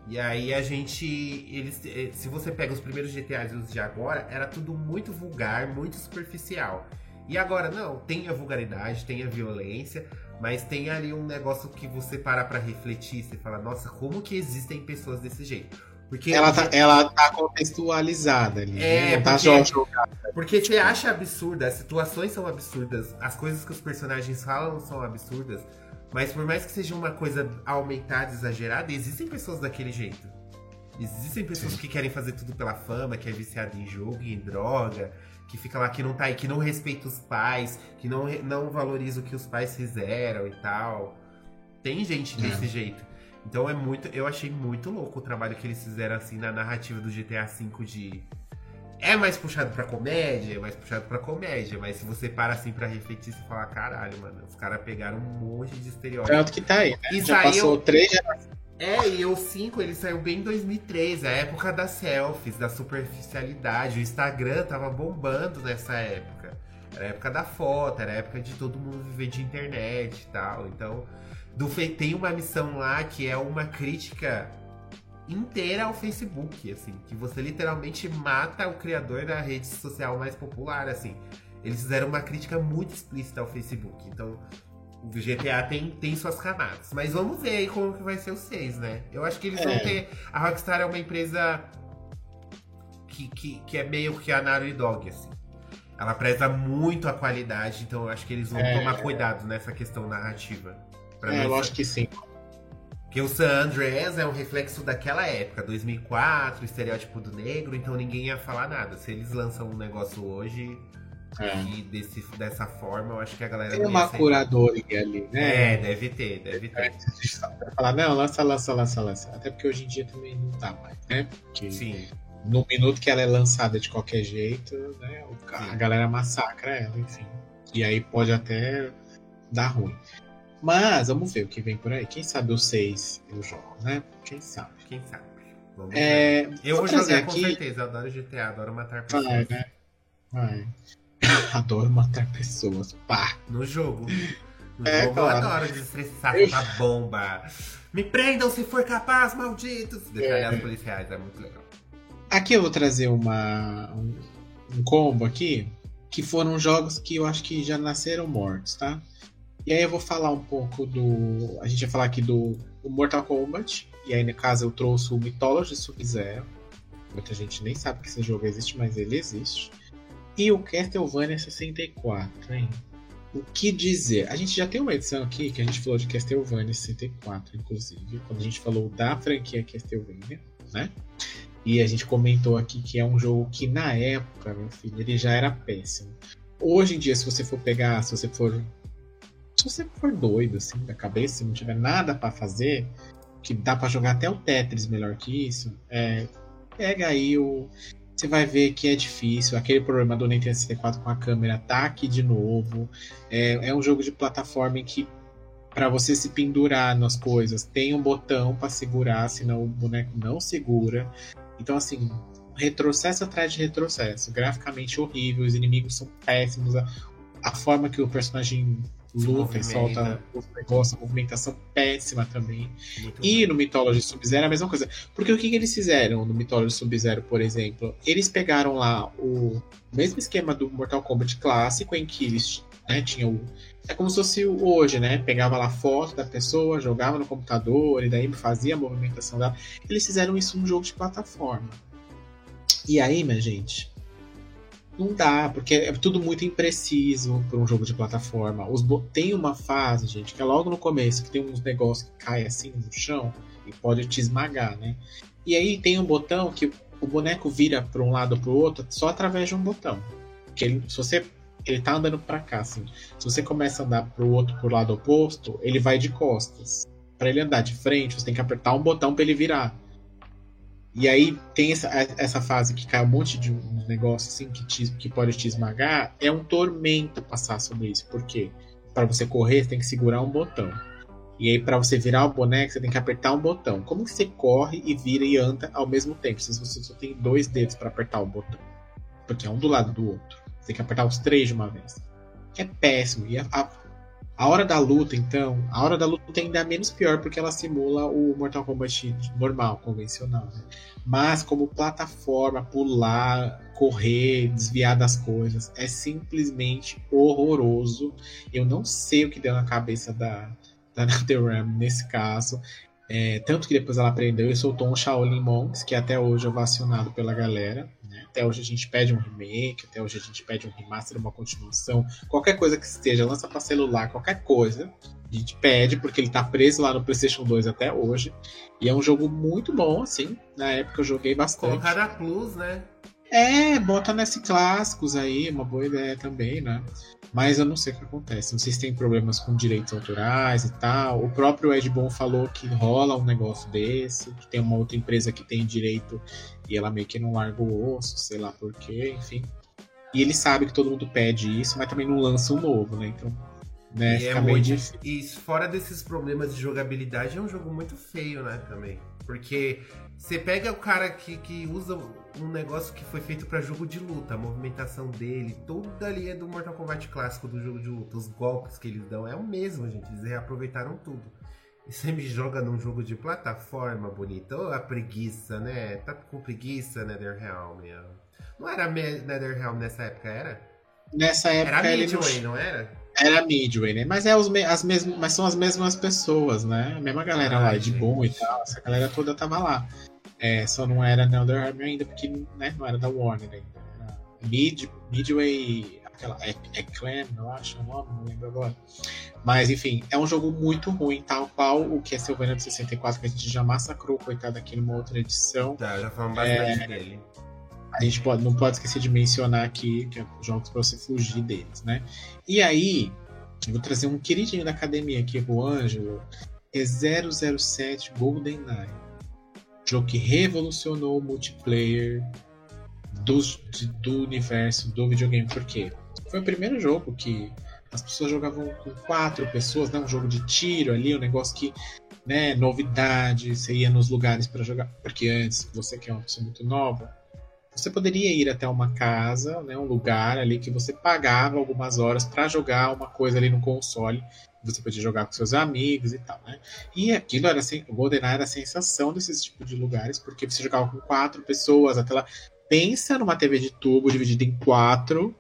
E aí a gente. Eles, eh, se você pega os primeiros GTAs e os de agora, era tudo muito vulgar, muito superficial. E agora, não, tem a vulgaridade, tem a violência, mas tem ali um negócio que você para pra refletir, você fala, nossa, como que existem pessoas desse jeito? Porque Ela tá, ela tá contextualizada ali. É, né? Não tá porque- jogada. porque você acha absurda, as situações são absurdas, as coisas que os personagens falam são absurdas, mas por mais que seja uma coisa aumentada, exagerada, existem pessoas daquele jeito. Existem pessoas que querem fazer tudo pela fama, que é viciado em jogo, em droga, que fica lá, que não tá aí, que não respeita os pais, que não, não valoriza o que os pais fizeram e tal. Tem gente É. desse jeito. Então é muito. Eu achei muito louco o trabalho que eles fizeram assim na narrativa do GTA V de. É mais puxado pra comédia, é mais puxado pra comédia, mas se você para assim pra refletir, você fala, caralho, mano, os caras pegaram um monte de estereótipo. Tanto que tá aí, né? E Já saiu- passou três gerações. É, e o 5 ele saiu bem em 2013, a época das selfies, da superficialidade. O Instagram tava bombando nessa época. Era a época da foto, era a época de todo mundo viver de internet e tal. Então, do tem uma missão lá que é uma crítica inteira ao Facebook, assim, que você literalmente mata o criador da rede social mais popular, assim. Eles fizeram uma crítica muito explícita ao Facebook. Então, o GTA tem, tem suas camadas. Mas vamos ver aí como que vai ser o 6, né? Eu acho que eles vão É. ter. A Rockstar é uma empresa que, que, que é meio que a Naughty Dog, assim. Ela preza muito a qualidade, então eu acho que eles vão É. tomar cuidado nessa questão narrativa. Pra É, eu acho que sim. Porque o San Andreas é um reflexo daquela época, 2004, estereótipo do negro, então ninguém ia falar nada. Se eles lançam um negócio hoje, É. E desse, dessa forma, eu acho que a galera. Tem uma curadoria ali, né? É, deve ter, deve ter. Pra falar, não, lança, lança, lança, lança. Até porque hoje em dia também não dá mais, né? Porque Sim. no minuto que ela é lançada de qualquer jeito, né? A Sim. galera massacra ela, enfim. E aí pode até dar ruim. Mas vamos ver o que vem por aí. Quem sabe o 6 eu jogo, né? Quem sabe. Quem sabe? Vamos ver. É, Eu vou jogar com certeza. Eu adoro GTA, adoro matar pessoas. Vai, né? Vai. [LAUGHS] Adoro matar pessoas. Pá. No jogo. No É, jogo claro. eu adoro desestressar com a bomba. Me prendam se for capaz, malditos! Detalhar É. os policiais, é muito legal. Aqui eu vou trazer uma, um, um combo aqui, que foram jogos que eu acho que já nasceram mortos, tá? E aí eu vou falar um pouco do. A gente vai falar aqui do, Mortal Kombat. E aí, no caso, eu trouxe o Mythology Sub-Zero. Muita gente nem sabe que esse jogo existe, mas ele existe. E o Castlevania 64, hein? O que dizer? A gente já tem uma edição aqui que a gente falou de Castlevania 64, inclusive, quando a gente falou da franquia Castlevania, né? E a gente comentou aqui que é um jogo que na época, meu filho, ele já era péssimo. Hoje em dia, se você for pegar, se você for. Se você for doido, assim, da cabeça, não tiver nada pra fazer, que dá pra jogar até o Tetris melhor que isso, é, pega aí o. Você vai ver que é difícil. Aquele problema do Nintendo 64 com a câmera tá aqui de novo. É, é um jogo de plataforma em que para você se pendurar nas coisas tem um botão para segurar, senão o boneco não segura. Então, assim, retrocesso atrás de retrocesso. Graficamente horrível, os inimigos são péssimos. A, a forma que o personagem luta e solta os negócios, a movimentação péssima também. Muito E no Mythology Sub-Zero é a mesma coisa. Porque o que, que eles fizeram no Mythology Sub-Zero, por exemplo? Eles pegaram lá o mesmo esquema do Mortal Kombat clássico, em que eles né, tinham. É como se fosse o hoje, né? Pegava lá a foto da pessoa, jogava no computador, e daí fazia a movimentação dela. Eles fizeram isso num jogo de plataforma. E aí, minha gente, não dá, porque é tudo muito impreciso para um jogo de plataforma. Os Tem uma fase, gente, que é logo no começo, que tem uns negócios que caem assim no chão e pode te esmagar, né? E aí tem um botão que o boneco vira para um lado ou para o outro só através de um botão. Que ele, se você ele tá andando para cá, assim. Se você começa a andar para o outro, pro lado oposto, ele vai de costas. Para ele andar de frente, você tem que apertar um botão para ele virar. E aí tem essa, essa fase que cai um monte de um negócio assim que, te- que pode te esmagar. É um tormento passar sobre isso. Por quê? Para você correr, você tem que segurar um botão. E aí, para você virar o boneco, você tem que apertar um botão. Como que você corre e vira e anda ao mesmo tempo? Se você só tem dois dedos para apertar o botão. Porque é um do lado do outro. Você tem que apertar os três de uma vez. É péssimo. E a, a, a hora da luta, então, a hora da luta ainda é menos pior porque ela simula o Mortal Kombat normal, convencional. Né? Mas como plataforma, pular, correr, desviar das coisas, é simplesmente horroroso. Eu não sei o que deu na cabeça da, da [LAUGHS] NetherRealm nesse caso. É, tanto que depois ela aprendeu e soltou um Shaolin Monks, que até hoje é ovacionado pela galera. né? Até hoje a gente pede um remake, até hoje a gente pede um remaster, uma continuação. Qualquer coisa que esteja, lança para celular, qualquer coisa. A gente pede, porque ele tá preso lá no PlayStation 2 até hoje. E é um jogo muito bom, assim. Na época eu joguei bastante. Colocar na Plus, né? É, bota nesse clássicos aí, uma boa ideia também, né? Mas eu não sei o que acontece. Não sei se tem problemas com direitos autorais e tal. O próprio Ed Boon falou que rola um negócio desse, que tem uma outra empresa que tem direito e ela meio que não larga o osso, sei lá porquê, enfim. E ele sabe que todo mundo pede isso, mas também não lança um novo, né? Então, né, E fica é meio muito- difícil. E fora desses problemas de jogabilidade, é um jogo muito feio, né, também. Porque você pega o cara que, que usa um negócio que foi feito pra jogo de luta, a movimentação dele, tudo ali é do Mortal Kombat clássico do jogo de luta. Os golpes que eles dão é o mesmo, gente. Eles reaproveitaram tudo. E você me joga num jogo de plataforma bonito. Ô, a preguiça, né? Tá com preguiça, NetherRealm. Não era NetherRealm nessa época, era? Nessa época Era ele não Midway, não era? Era Midway, né? Mas, é os me- as mesmas, mas são as mesmas pessoas, né? A mesma galera lá, Ai, de gente. bom e tal. Essa galera toda tava lá. É, só não era NetherRealm ainda, porque né, não era da Warner ainda. Era Mid, Midway, aquela, é, é Clan, eu acho o nome, não lembro agora. Mas, enfim, é um jogo muito ruim, tal qual o Castlevania de 64, que a gente já massacrou, coitado, aqui numa outra edição. Tá, já falamos bastante dele. A gente pode, não pode esquecer de mencionar aqui que é jogos para você fugir deles, né? E aí, eu vou trazer um queridinho da academia aqui pro Ângelo, é 007 GoldenEye. Jogo que revolucionou o multiplayer do, do universo do videogame. Por quê? Foi o primeiro jogo que as pessoas jogavam com quatro pessoas, né? Um jogo de tiro ali, um negócio que, né, novidade, você ia nos lugares para jogar. Porque antes, você que é uma pessoa muito nova, você poderia ir até uma casa, né, um lugar ali que você pagava algumas horas para jogar uma coisa ali no console. Você podia jogar com seus amigos e tal, né? E aquilo era assim, o GoldenEye era a sensação desses tipos de lugares, porque você jogava com quatro pessoas, até lá. Pensa numa TV de tubo dividida em quatro,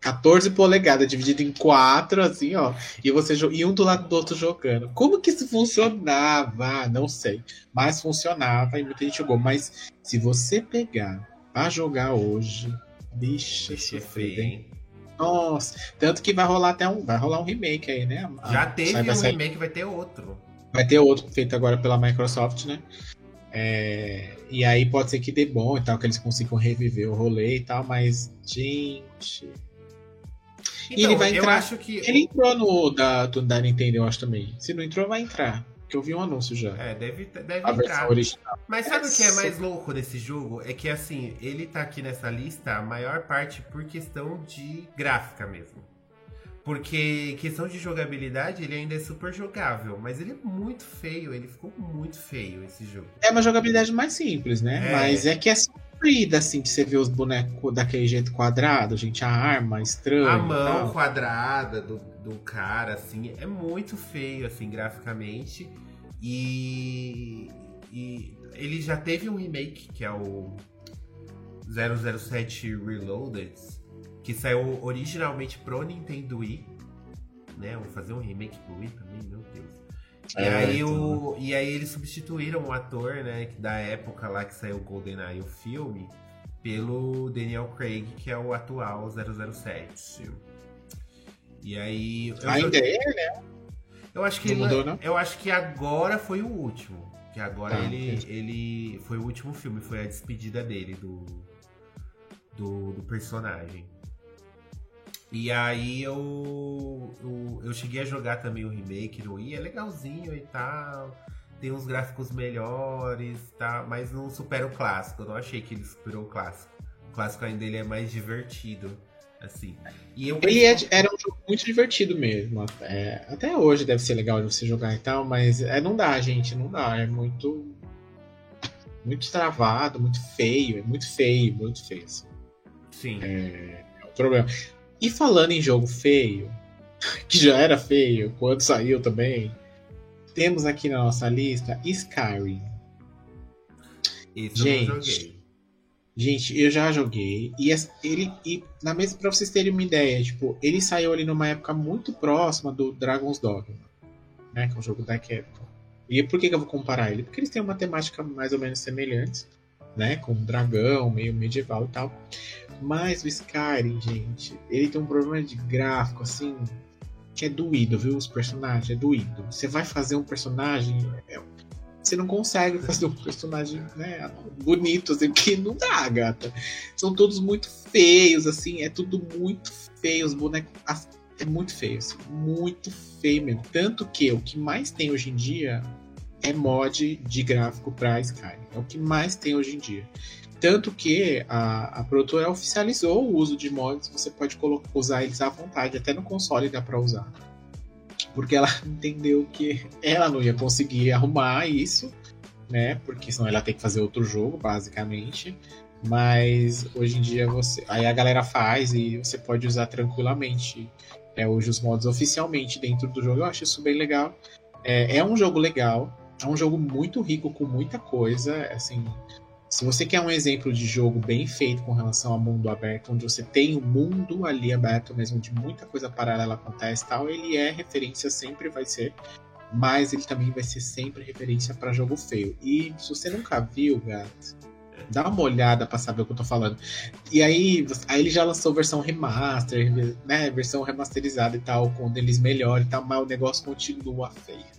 14 polegadas dividido em quatro, assim, ó. E você e um do lado do outro jogando. Como que isso funcionava? Não sei. Mas funcionava e muita gente jogou. Mas se você pegar pra jogar hoje, bicho, sofrido, hein? Nossa, tanto que vai rolar até um, vai rolar um remake aí, né? Já teve um sair... remake, vai ter outro. Vai ter outro feito agora pela Microsoft, né? É, e aí pode ser que dê bom e tal, que eles consigam reviver o rolê e tal, mas, gente, então, e ele vai entrar. Que... Ele entrou no da, do, da Nintendo, eu acho também. Se não entrou, vai entrar. Porque eu vi um anúncio já. É, deve, deve a entrar. Original. Mas sabe o que é mais louco desse jogo? É que assim, ele tá aqui nessa lista, a maior parte por questão de gráfica mesmo. Porque questão de jogabilidade, ele ainda é super jogável, mas ele é muito feio, ele ficou muito feio esse jogo. É uma jogabilidade mais simples, né? É. Mas é que é sofrida, assim, de você ver os bonecos daquele jeito quadrado, gente, a arma estranha. A mão quadrada do, do cara, assim, é muito feio, assim, graficamente. E, e ele já teve um remake, que é o 007 Reloaded, que saiu originalmente pro Nintendo Wii. Né? Vou fazer um remake pro Wii também, meu Deus. E, é, aí o, e aí eles substituíram o ator, né, da época lá que saiu o GoldenEye, o filme, pelo Daniel Craig, que é o atual 007. E aí... Ainda é né? Eu acho que, ele, mudou, não? eu acho que agora foi o último. Que agora ah, ele, ele foi o último filme, foi a despedida dele do, do, do personagem. E aí eu, eu, eu, cheguei a jogar também o remake no Wii, é legalzinho e tal. Tem uns gráficos melhores, tá? Mas não supera o clássico. Eu não achei que ele superou o clássico. O clássico ainda ele é mais divertido. Assim. E eu... Ele é, era um jogo muito divertido mesmo. É, até hoje deve ser legal de você jogar e tal, mas é, não dá, gente. Não dá. É muito. Muito travado, muito feio. É muito feio, muito feio. Assim. Sim. É, é o problema. E falando em jogo feio, [LAUGHS] que já era feio quando saiu também, temos aqui na nossa lista Skyrim. Isso gente. Gente, eu já joguei. E ele. E na mesma pra vocês terem uma ideia, tipo, ele saiu ali numa época muito próxima do Dragon's Dogma. Né? Que é um jogo da Capcom. E por que, que eu vou comparar ele? Porque eles têm uma temática mais ou menos semelhante, né? Com um dragão, meio medieval e tal. Mas o Skyrim, gente, ele tem um problema de gráfico, assim, que é doído, viu? Os personagens, é doído. Você vai fazer um personagem. É, você não consegue fazer um personagem né, bonito, assim, porque não dá, gata. São todos muito feios, assim, é tudo muito feio. Os bonecos. É muito feio, assim, muito feio mesmo. Tanto que o que mais tem hoje em dia é mod de gráfico pra Skyrim. É o que mais tem hoje em dia. Tanto que a, a produtora oficializou o uso de mods, você pode usar eles à vontade, até no console dá para usar. Porque ela [LAUGHS] entendeu que ela não ia conseguir arrumar isso, né? Porque senão ela tem que fazer outro jogo, basicamente. Mas hoje em dia você. Aí a galera faz e você pode usar tranquilamente é, hoje os mods oficialmente dentro do jogo. Eu acho isso bem legal. É, é um jogo legal. É um jogo muito rico com muita coisa. Assim, se você quer um exemplo de jogo bem feito com relação ao mundo aberto, onde você tem o mundo ali aberto mesmo, de muita coisa paralela acontece tal, ele é referência, sempre vai ser. Mas ele também vai ser sempre referência para jogo feio. E se você nunca viu, gato, Dá uma olhada pra saber o que eu tô falando. E aí, aí ele já lançou versão remaster, né? Versão remasterizada e tal, com eles melhor e tal, mas o negócio continua feio.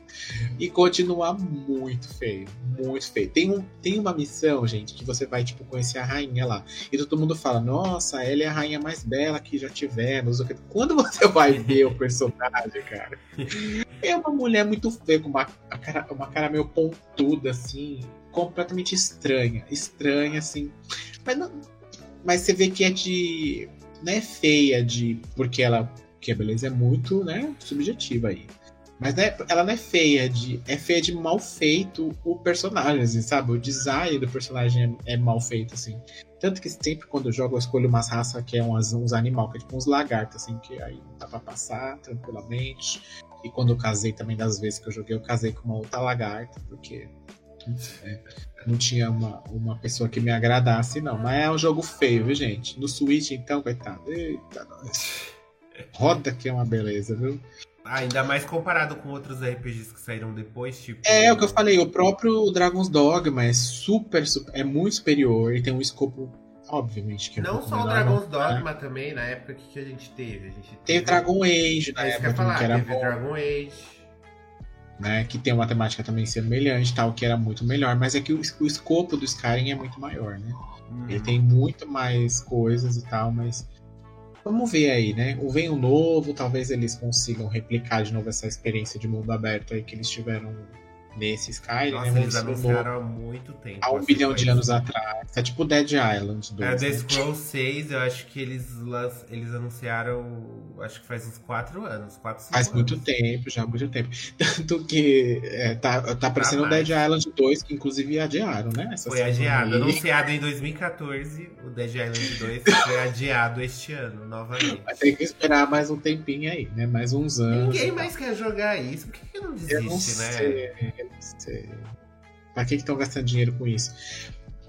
E continua muito feio, muito feio. Tem, um, tem uma missão, gente, que você vai, tipo, conhecer a rainha lá. E todo mundo fala, nossa, ela é a rainha mais bela que já tivemos. Quando você [LAUGHS] vai ver o personagem, cara, é uma mulher muito feia, com uma, cara, uma cara meio pontuda, assim, completamente estranha. Estranha, assim. Mas, não, mas você vê que é de. Não é feia de. Porque ela. Que a beleza é muito, né, subjetiva aí. Mas né, ela não é feia de. É feia de mal feito o personagem, assim, sabe? O design do personagem é, é, mal feito, assim. Tanto que sempre quando eu jogo, eu escolho umas raças que é umas, uns animais, que é tipo uns lagartos, assim, que aí dá pra passar tranquilamente. E quando eu casei também, das vezes que eu joguei, eu casei com uma outra lagarta, porque é, não tinha uma, uma pessoa que me agradasse, não. Mas é um jogo feio, viu, gente? No Switch, então, coitado. Eita, nós. Roda que é uma beleza, viu? Ainda mais comparado com outros RPGs que saíram depois, tipo. É, é o que eu falei, o próprio Dragon's Dogma é super, super é muito superior e tem um escopo, obviamente, que é Não só o Dragon's né? Dogma né? também, na época que, que a gente teve. A gente teve, teve Dragon Age na é época falar, que era teve bom. Dragon Age. Né, que tem uma temática também semelhante, tal, que era muito melhor, mas é que o, o escopo do Skyrim é muito maior, né? Hum. Ele tem muito mais coisas e tal, mas Vamos ver aí, né? O vem o novo, talvez eles consigam replicar de novo essa experiência de mundo aberto aí que eles tiveram nesse Skyrim. Nossa, né? eles anunciaram há muito tempo. Há um bilhão de anos atrás. É tipo Dead Island 2. É, The né? Scroll 6, eu acho que eles, eles anunciaram, acho que faz uns 4 anos, 4, 5 Faz anos. muito tempo, já há muito tempo. [LAUGHS] Tanto que é, tá, tá aparecendo o Dead Island 2, que inclusive adiaram, né? Essa foi adiado, aí. anunciado em 2014, o Dead Island 2 [LAUGHS] foi adiado este ano, novamente. Vai ter que esperar mais um tempinho aí, né? Mais uns anos. Ninguém mais quer jogar isso, por que, não desiste, eu não né? Sei, eu não sei. Pra que estão gastando dinheiro com isso?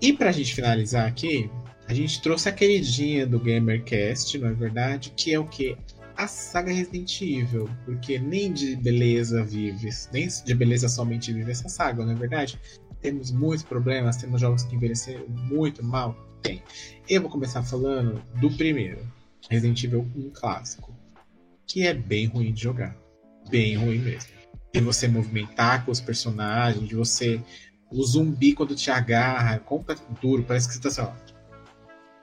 E pra gente finalizar aqui, a gente trouxe a queridinha do GamerCast, não é verdade? Que é o que? A saga Resident Evil. Porque nem de beleza vive, nem de beleza somente vive essa saga, não é verdade? Temos muitos problemas, temos jogos que envelheceram muito mal. Tem. Eu vou começar falando do primeiro, Resident Evil 1 clássico, que é bem ruim de jogar. Bem ruim mesmo. De você movimentar com os personagens, de você o zumbi, quando te agarra, completamente duro, parece que você tá assim, ó.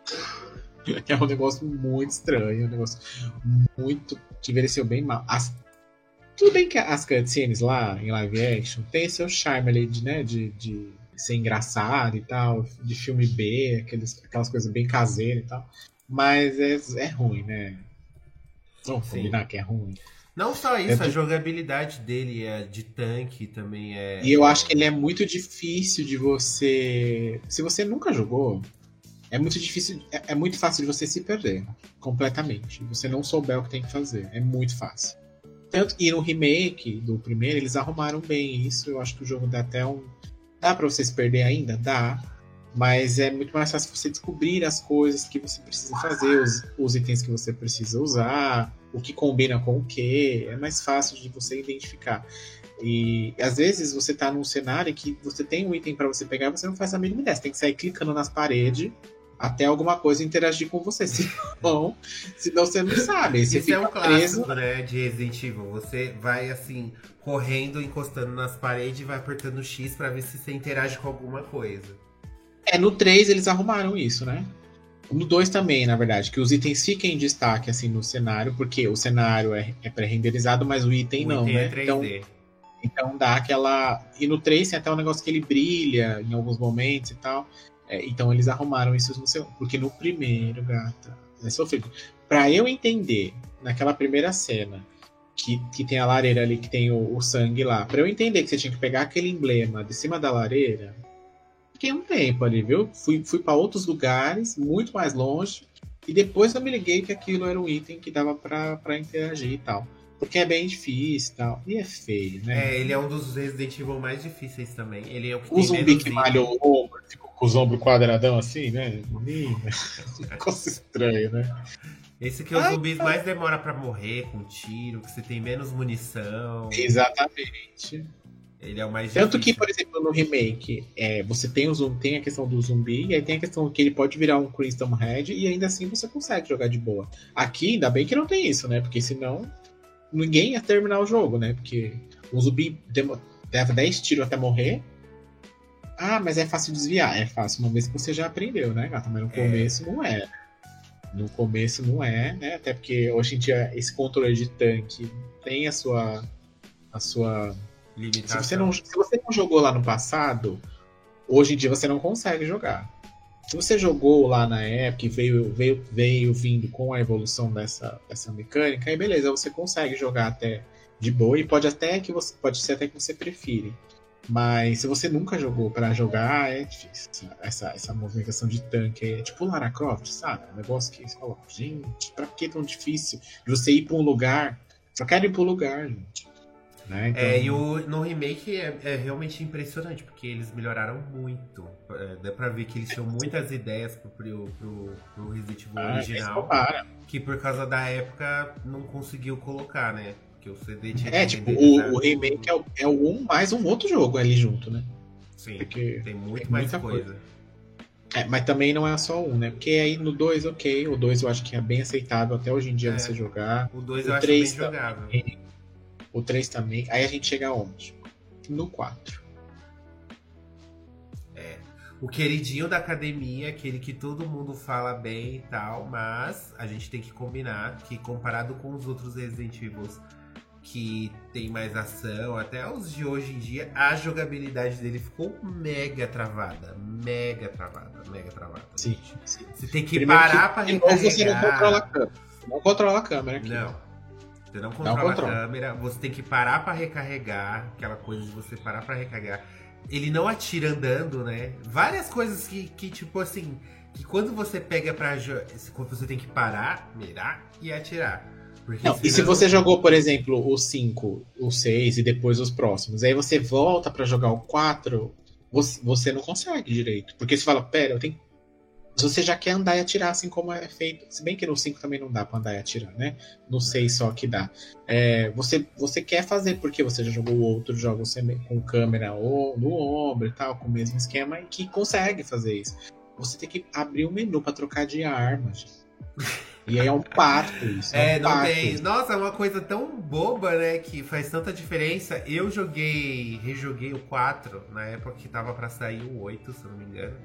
[LAUGHS] É um negócio muito estranho, um negócio muito. que envelheceu bem mal. As... Tudo bem que as cutscenes lá em live action tem seu charme ali de, né, de, de ser engraçado e tal, de filme B, aqueles, aquelas coisas bem caseiras e tal. Mas é, é ruim, né? Vamos combinar que é ruim. Não só isso, é a jogabilidade dele é de tanque também é. E eu acho que ele é muito difícil de você. Se você nunca jogou, é muito difícil. É, é muito fácil de você se perder completamente. Você não souber o que tem que fazer. É muito fácil. Tanto que no remake do primeiro, eles arrumaram bem isso. Eu acho que o jogo dá até um. Dá pra você se perder ainda? Dá. Mas é muito mais fácil você descobrir as coisas que você precisa fazer, os, os itens que você precisa usar o que combina com o que, é mais fácil de você identificar. E às vezes você tá num cenário que você tem um item para você pegar e você não faz a mínima ideia. Você tem que sair clicando nas paredes até alguma coisa interagir com você. [LAUGHS] Senão, senão você não sabe. Você Isso é um clássico, né, de Resident Evil. Você vai assim, correndo, encostando nas paredes e vai apertando X para ver se você interage com alguma coisa. É, no 3 eles arrumaram isso, né? No 2 também, na verdade, que os itens fiquem em destaque assim no cenário, porque o cenário é, é pré-renderizado, mas o item o não, item né? É 3D. Então, então dá aquela. E no 3 tem até um negócio que ele brilha em alguns momentos e tal. É, então eles arrumaram isso no seu. Porque no primeiro, gata, é sofrido. Pra eu entender, naquela primeira cena, que, que tem a lareira ali, que tem o, o sangue lá, pra eu entender que você tinha que pegar aquele emblema de cima da lareira, fiquei um tempo ali, viu? Fui, fui para outros lugares, muito mais longe, e depois eu me liguei que aquilo era um item que dava para interagir e tal. Porque é bem difícil e tal. E é feio, né? É, ele é um dos Resident Evil mais difíceis também. Ele é o que o zumbi que malha o ombro, ficou com os ombros quadradão assim, né? Negócio [LAUGHS] estranho, né? Esse que é os zumbis mais demora para morrer com tiro, que você tem menos munição. Exatamente. Ele é o mais Tanto que, difícil. por exemplo, no remake, é, você tem, o zumbi, tem a questão do zumbi, e aí tem a questão que ele pode virar um Crystal Head, e ainda assim você consegue jogar de boa. Aqui, ainda bem que não tem isso, né? Porque senão ninguém ia terminar o jogo, né? Porque o zumbi leva 10 tiros até morrer. Ah, mas é fácil desviar. É fácil, uma vez que você já aprendeu, né, gata? Mas no É. começo não é. No começo não é, né? Até porque hoje em dia esse controle de tanque tem a sua. a sua se Limitação. você, não, se você não jogou lá no passado, hoje em dia você não consegue jogar. Se você jogou lá na época e veio, veio, veio vindo com a evolução dessa, dessa mecânica, aí beleza, você consegue jogar até de boa e pode até que você pode ser até que você prefire. Mas se você nunca jogou pra jogar, é difícil. Essa, essa movimentação de tanque é tipo Lara Croft, sabe? Um negócio que você fala, gente, pra que tão difícil de você ir pra um lugar? Só quero ir pro lugar, gente. Né? Então, É, e o, no remake é, é realmente impressionante, porque eles melhoraram muito. É, dá pra ver que eles tinham muitas ideias pro, pro, pro, pro Resident Evil ah, original, que por causa da época não conseguiu colocar, né? Porque o CD tinha É, tipo, o, o remake é o, é o um mais um outro jogo ali junto, né? Sim, Porque. tem muito tem mais muita coisa. É, mas também não é só um, né? Porque aí no 2, ok. O 2 eu acho que é bem aceitável até hoje em dia É. você jogar. O 2 O eu acho bem três tá- jogável. O 3 também. Aí a gente chega onde? No 4. O queridinho da academia, aquele que todo mundo fala bem e tal, mas a gente tem que combinar que comparado com os outros Resident Evil que tem mais ação, até os de hoje em dia, a jogabilidade dele ficou mega travada. Mega travada, mega travada. Sim, sim. Você tem que Primeiro parar que, pra novo, você não recarregar. controla a câmera. Não controla a câmera aqui. Não. Você não controla controla. a câmera, você tem que parar pra recarregar, aquela coisa de você parar pra recarregar. Ele não atira andando, né? Várias coisas que, que tipo assim, que quando você pega pra. você tem que parar, mirar e atirar. Não, e se você jogou, por exemplo, o 5, o 6 e depois os próximos, aí você volta pra jogar o 4, você, você não consegue direito. Porque você fala, pera, eu tenho. Você já quer andar e atirar assim como é feito. Se bem que no 5 também não dá pra andar e atirar, né? No 6 só que dá. É, você, você quer fazer porque você já jogou outros jogos com câmera ou no ombro e tal, com o mesmo esquema, e que consegue fazer isso. Você tem que abrir o menu pra trocar de arma, gente. E aí é um parto isso. É, um não parto tem. Nossa, é uma coisa tão boba, né? Que faz tanta diferença. Eu joguei, rejoguei o 4 na época que tava pra sair o 8, se eu não me engano.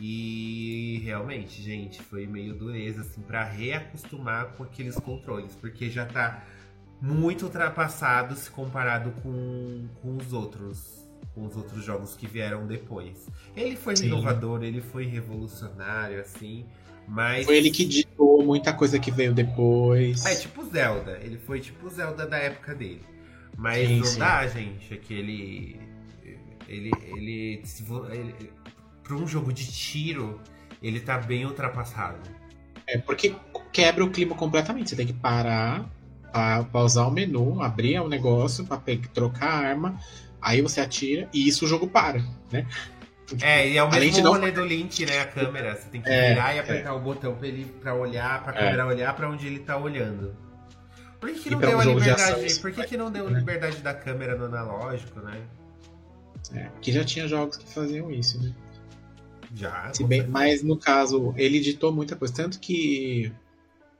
E realmente, gente, foi meio dureza, assim, pra reacostumar com aqueles controles, porque já tá muito ultrapassado se comparado com, com os outros. Com os outros jogos que vieram depois. Ele foi Sim. inovador, ele foi revolucionário, assim, mas. Foi ele que ditou muita coisa que veio depois. É tipo Zelda. Ele foi tipo Zelda da época dele. Mas Sim, não sim. dá, gente, é que ele. Ele. Ele. ele pra um jogo de tiro, ele tá bem ultrapassado. É porque quebra o clima completamente. Você tem que parar, pa- pausar o menu, abrir o negócio pra trocar a arma, aí você atira e isso o jogo para, né? É, e é o Além mesmo não- rolê do Link, né? A câmera. Você tem que É, virar e apertar o botão pra ele pra olhar, pra É. câmera olhar pra onde ele tá olhando. Por que, que não deu um a de liberdade? ação, Por que, que não deu né? liberdade da câmera no analógico, né? É, que já tinha jogos que faziam isso, né? Já. Bem- mas no caso, ele editou muita coisa. Tanto que,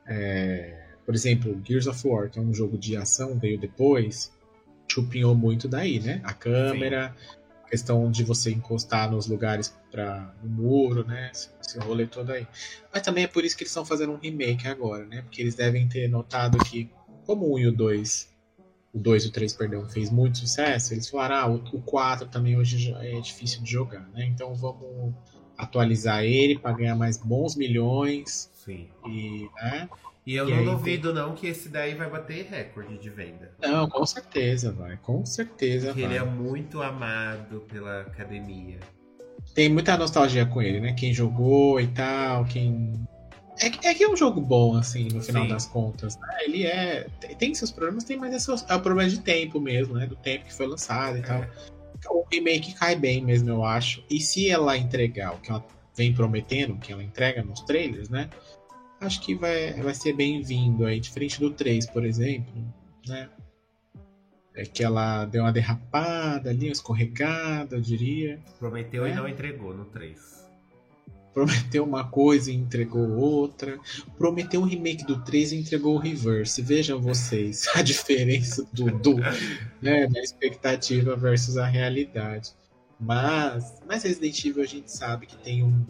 é, por exemplo, Gears of War, que é um jogo de ação, veio depois, chupinhou muito daí, né? A câmera, a questão de você encostar nos lugares para no muro, né? Esse, esse rolê todo aí. Mas também é por isso que eles estão fazendo um remake agora, né? Porque eles devem ter notado que, como o 1 e o 2, o 2 e o 3, perdão, fez muito sucesso, eles falaram, ah, o, o 4 também hoje é difícil de jogar, né? Então vamos atualizar ele para ganhar mais bons milhões Sim. e, né? E eu E não duvido, não, que esse daí vai bater recorde de venda. Não, com certeza vai, com certeza Porque vai. ele é muito amado pela academia. Tem muita nostalgia com ele, né? Quem jogou e tal, quem é, que- é que é um jogo bom, assim, no final Sim. das contas. né? Ele é. Tem, tem seus problemas, tem, mas é, só- é o problema de tempo mesmo, né? Do tempo que foi lançado e tal. É. O remake cai bem mesmo, eu acho. E se ela entregar o que ela vem prometendo, que ela entrega nos trailers, né? Acho que vai, vai ser bem-vindo aí, diferente do 3, por exemplo, né? é que ela deu uma derrapada ali, uma escorregada, eu diria. Prometeu e É. não entregou no 3. Prometeu uma coisa e entregou outra. Prometeu um remake do 3 e entregou o reverse. Vejam vocês a [LAUGHS] diferença do, do né, da expectativa versus a realidade. Mas, mas Resident Evil a gente sabe que tem um.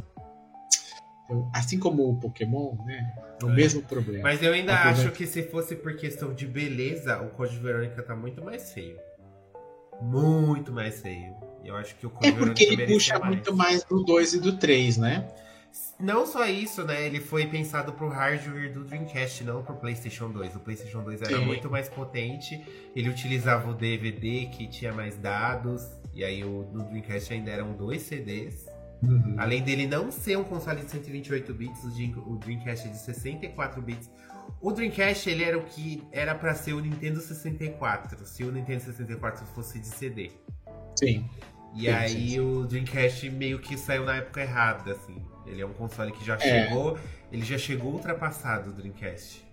Assim como o Pokémon, né? O É. mesmo problema. Mas eu ainda acho que se fosse por questão de beleza, o Code Verônica tá muito mais feio. Muito mais feio. Eu acho que o Code É porque ele puxa muito mais do 2 e do 3, né? Não só isso, né? Ele foi pensado pro hardware do Dreamcast, não pro PlayStation 2. O PlayStation 2 era Sim. muito mais potente. Ele utilizava o DVD que tinha mais dados. E aí o do Dreamcast ainda eram dois CDs. Além dele não ser um console de 128 bits, o Dream- o Dreamcast é de 64 bits. O Dreamcast ele era o que era pra ser o Nintendo 64, se o Nintendo 64 fosse de CD. Sim. E Sim, aí sim, sim. o Dreamcast meio que saiu na época errada, assim. Ele é um console que já É. chegou, ele já chegou ultrapassado o Dreamcast.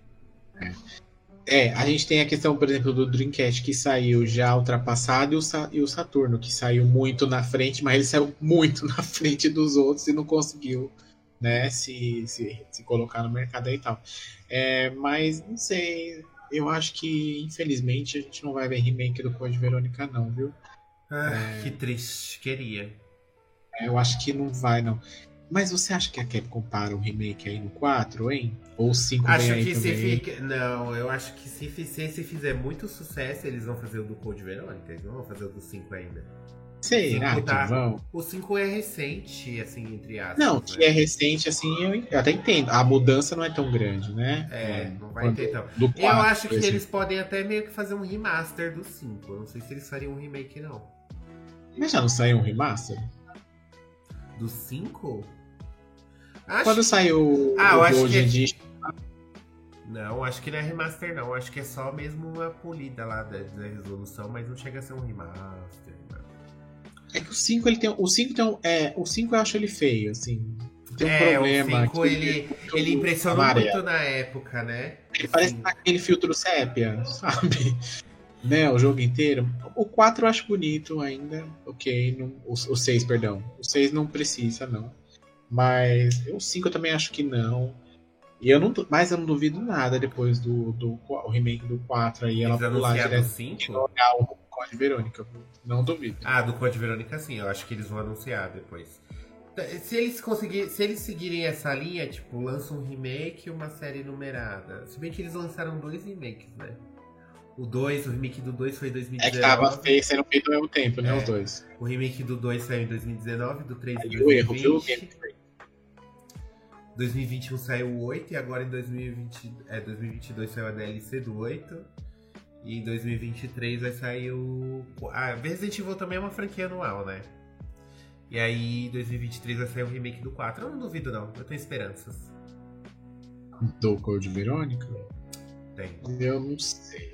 É, a gente tem a questão, por exemplo, do Dreamcast que saiu já ultrapassado e o, Sa- e o Saturno, que saiu muito na frente, mas ele saiu muito [LAUGHS] na frente dos outros e não conseguiu né, se, se, se colocar no mercado aí e tal. É, mas não sei, eu acho que infelizmente a gente não vai ver remake do Code Verônica, não, viu? Ah, Que triste, queria. É, Eu acho que não vai, não. Mas você acha que a Capcom para um remake aí no 4, hein? Ou o 5 vem Acho que se fica. Não, eu acho que se, se se fizer muito sucesso, eles vão fazer o do Code Verônica, eles não vão fazer o do 5 ainda. Será Cinco tá- que vão? O 5 é recente, assim, entre aspas. Não, né? que é recente, assim, eu, até entendo. A mudança não é tão grande, né? É, não vai quando- ter. Do Eu 4, acho que eles podem até meio que fazer um remaster do 5. Eu não sei se eles fariam um remake, não. Mas já não saiu um remaster? Do 5? Acho Quando saiu Ah, o Gold que- Edition, Não, acho que não é remaster, não. Acho que é só mesmo uma polida lá da, da resolução, mas não chega a ser um remaster. né? é que o 5 ele tem. O 5 tem um, é, o 5 eu acho ele feio, assim. Tem um é, problema. o 5 que ele, é ele impressionou amarelo. muito na época, né? Ele parece Sim. aquele filtro sépia, [LAUGHS] sabe? Né, o jogo inteiro. O 4 eu acho bonito ainda. Ok, não, o, o 6, perdão. O 6 não precisa, não. Mas o 5 eu também acho que não. E eu não, mas eu não duvido nada depois do, do remake do 4 aí, ela Eles pular direto 5? e jogar o Code Verônica. Não duvido. Ah, do Code Verônica sim, eu acho que eles vão anunciar depois. Se eles conseguirem, se eles seguirem essa linha, tipo, lançam um remake e uma série numerada. Se bem que eles lançaram dois remakes, né? O 2, o remake do 2 foi em É 2019. que tava feio, sendo feito ao mesmo tempo, né? É. Os dois. O remake do 2 saiu em 2019, do 3 em E o erro, viu? 2020. 2021 saiu o 8 e agora em 2020, é, 2022 saiu a DLC do 8. E em 2023 vai sair o. Ah, Resident Evil também é uma franquia anual, né? E aí em 2023 vai sair o remake do 4. Eu não duvido, não. Eu tenho esperanças. Do Code Verônica? Tem. Eu não sei.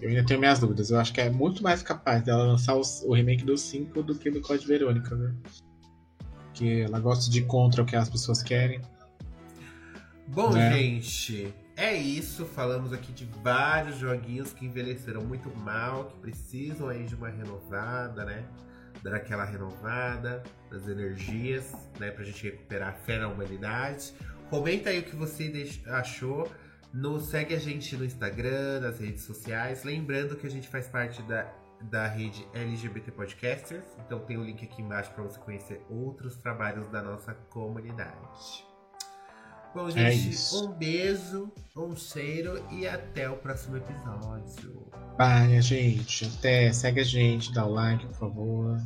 Eu ainda tenho minhas dúvidas. Eu acho que é muito mais capaz dela lançar os- o, remake do 5 do que do Code Verônica, né? Porque ela gosta de ir contra o que as pessoas querem. Bom, Né? gente, é isso. Falamos aqui de vários joguinhos que envelheceram muito mal, que precisam aí de uma renovada, né? Dar aquela renovada das energias, né? Pra gente recuperar a fé na humanidade. Comenta aí o que você achou. No, segue a gente no Instagram, nas redes sociais. Lembrando que a gente faz parte da, da rede LGBT Podcasters. Então tem o um link aqui embaixo para você conhecer outros trabalhos da nossa comunidade. Bom, é gente, é um beijo, um cheiro e até o próximo episódio. Bye, gente. Até. Segue a gente, dá o like, por favor.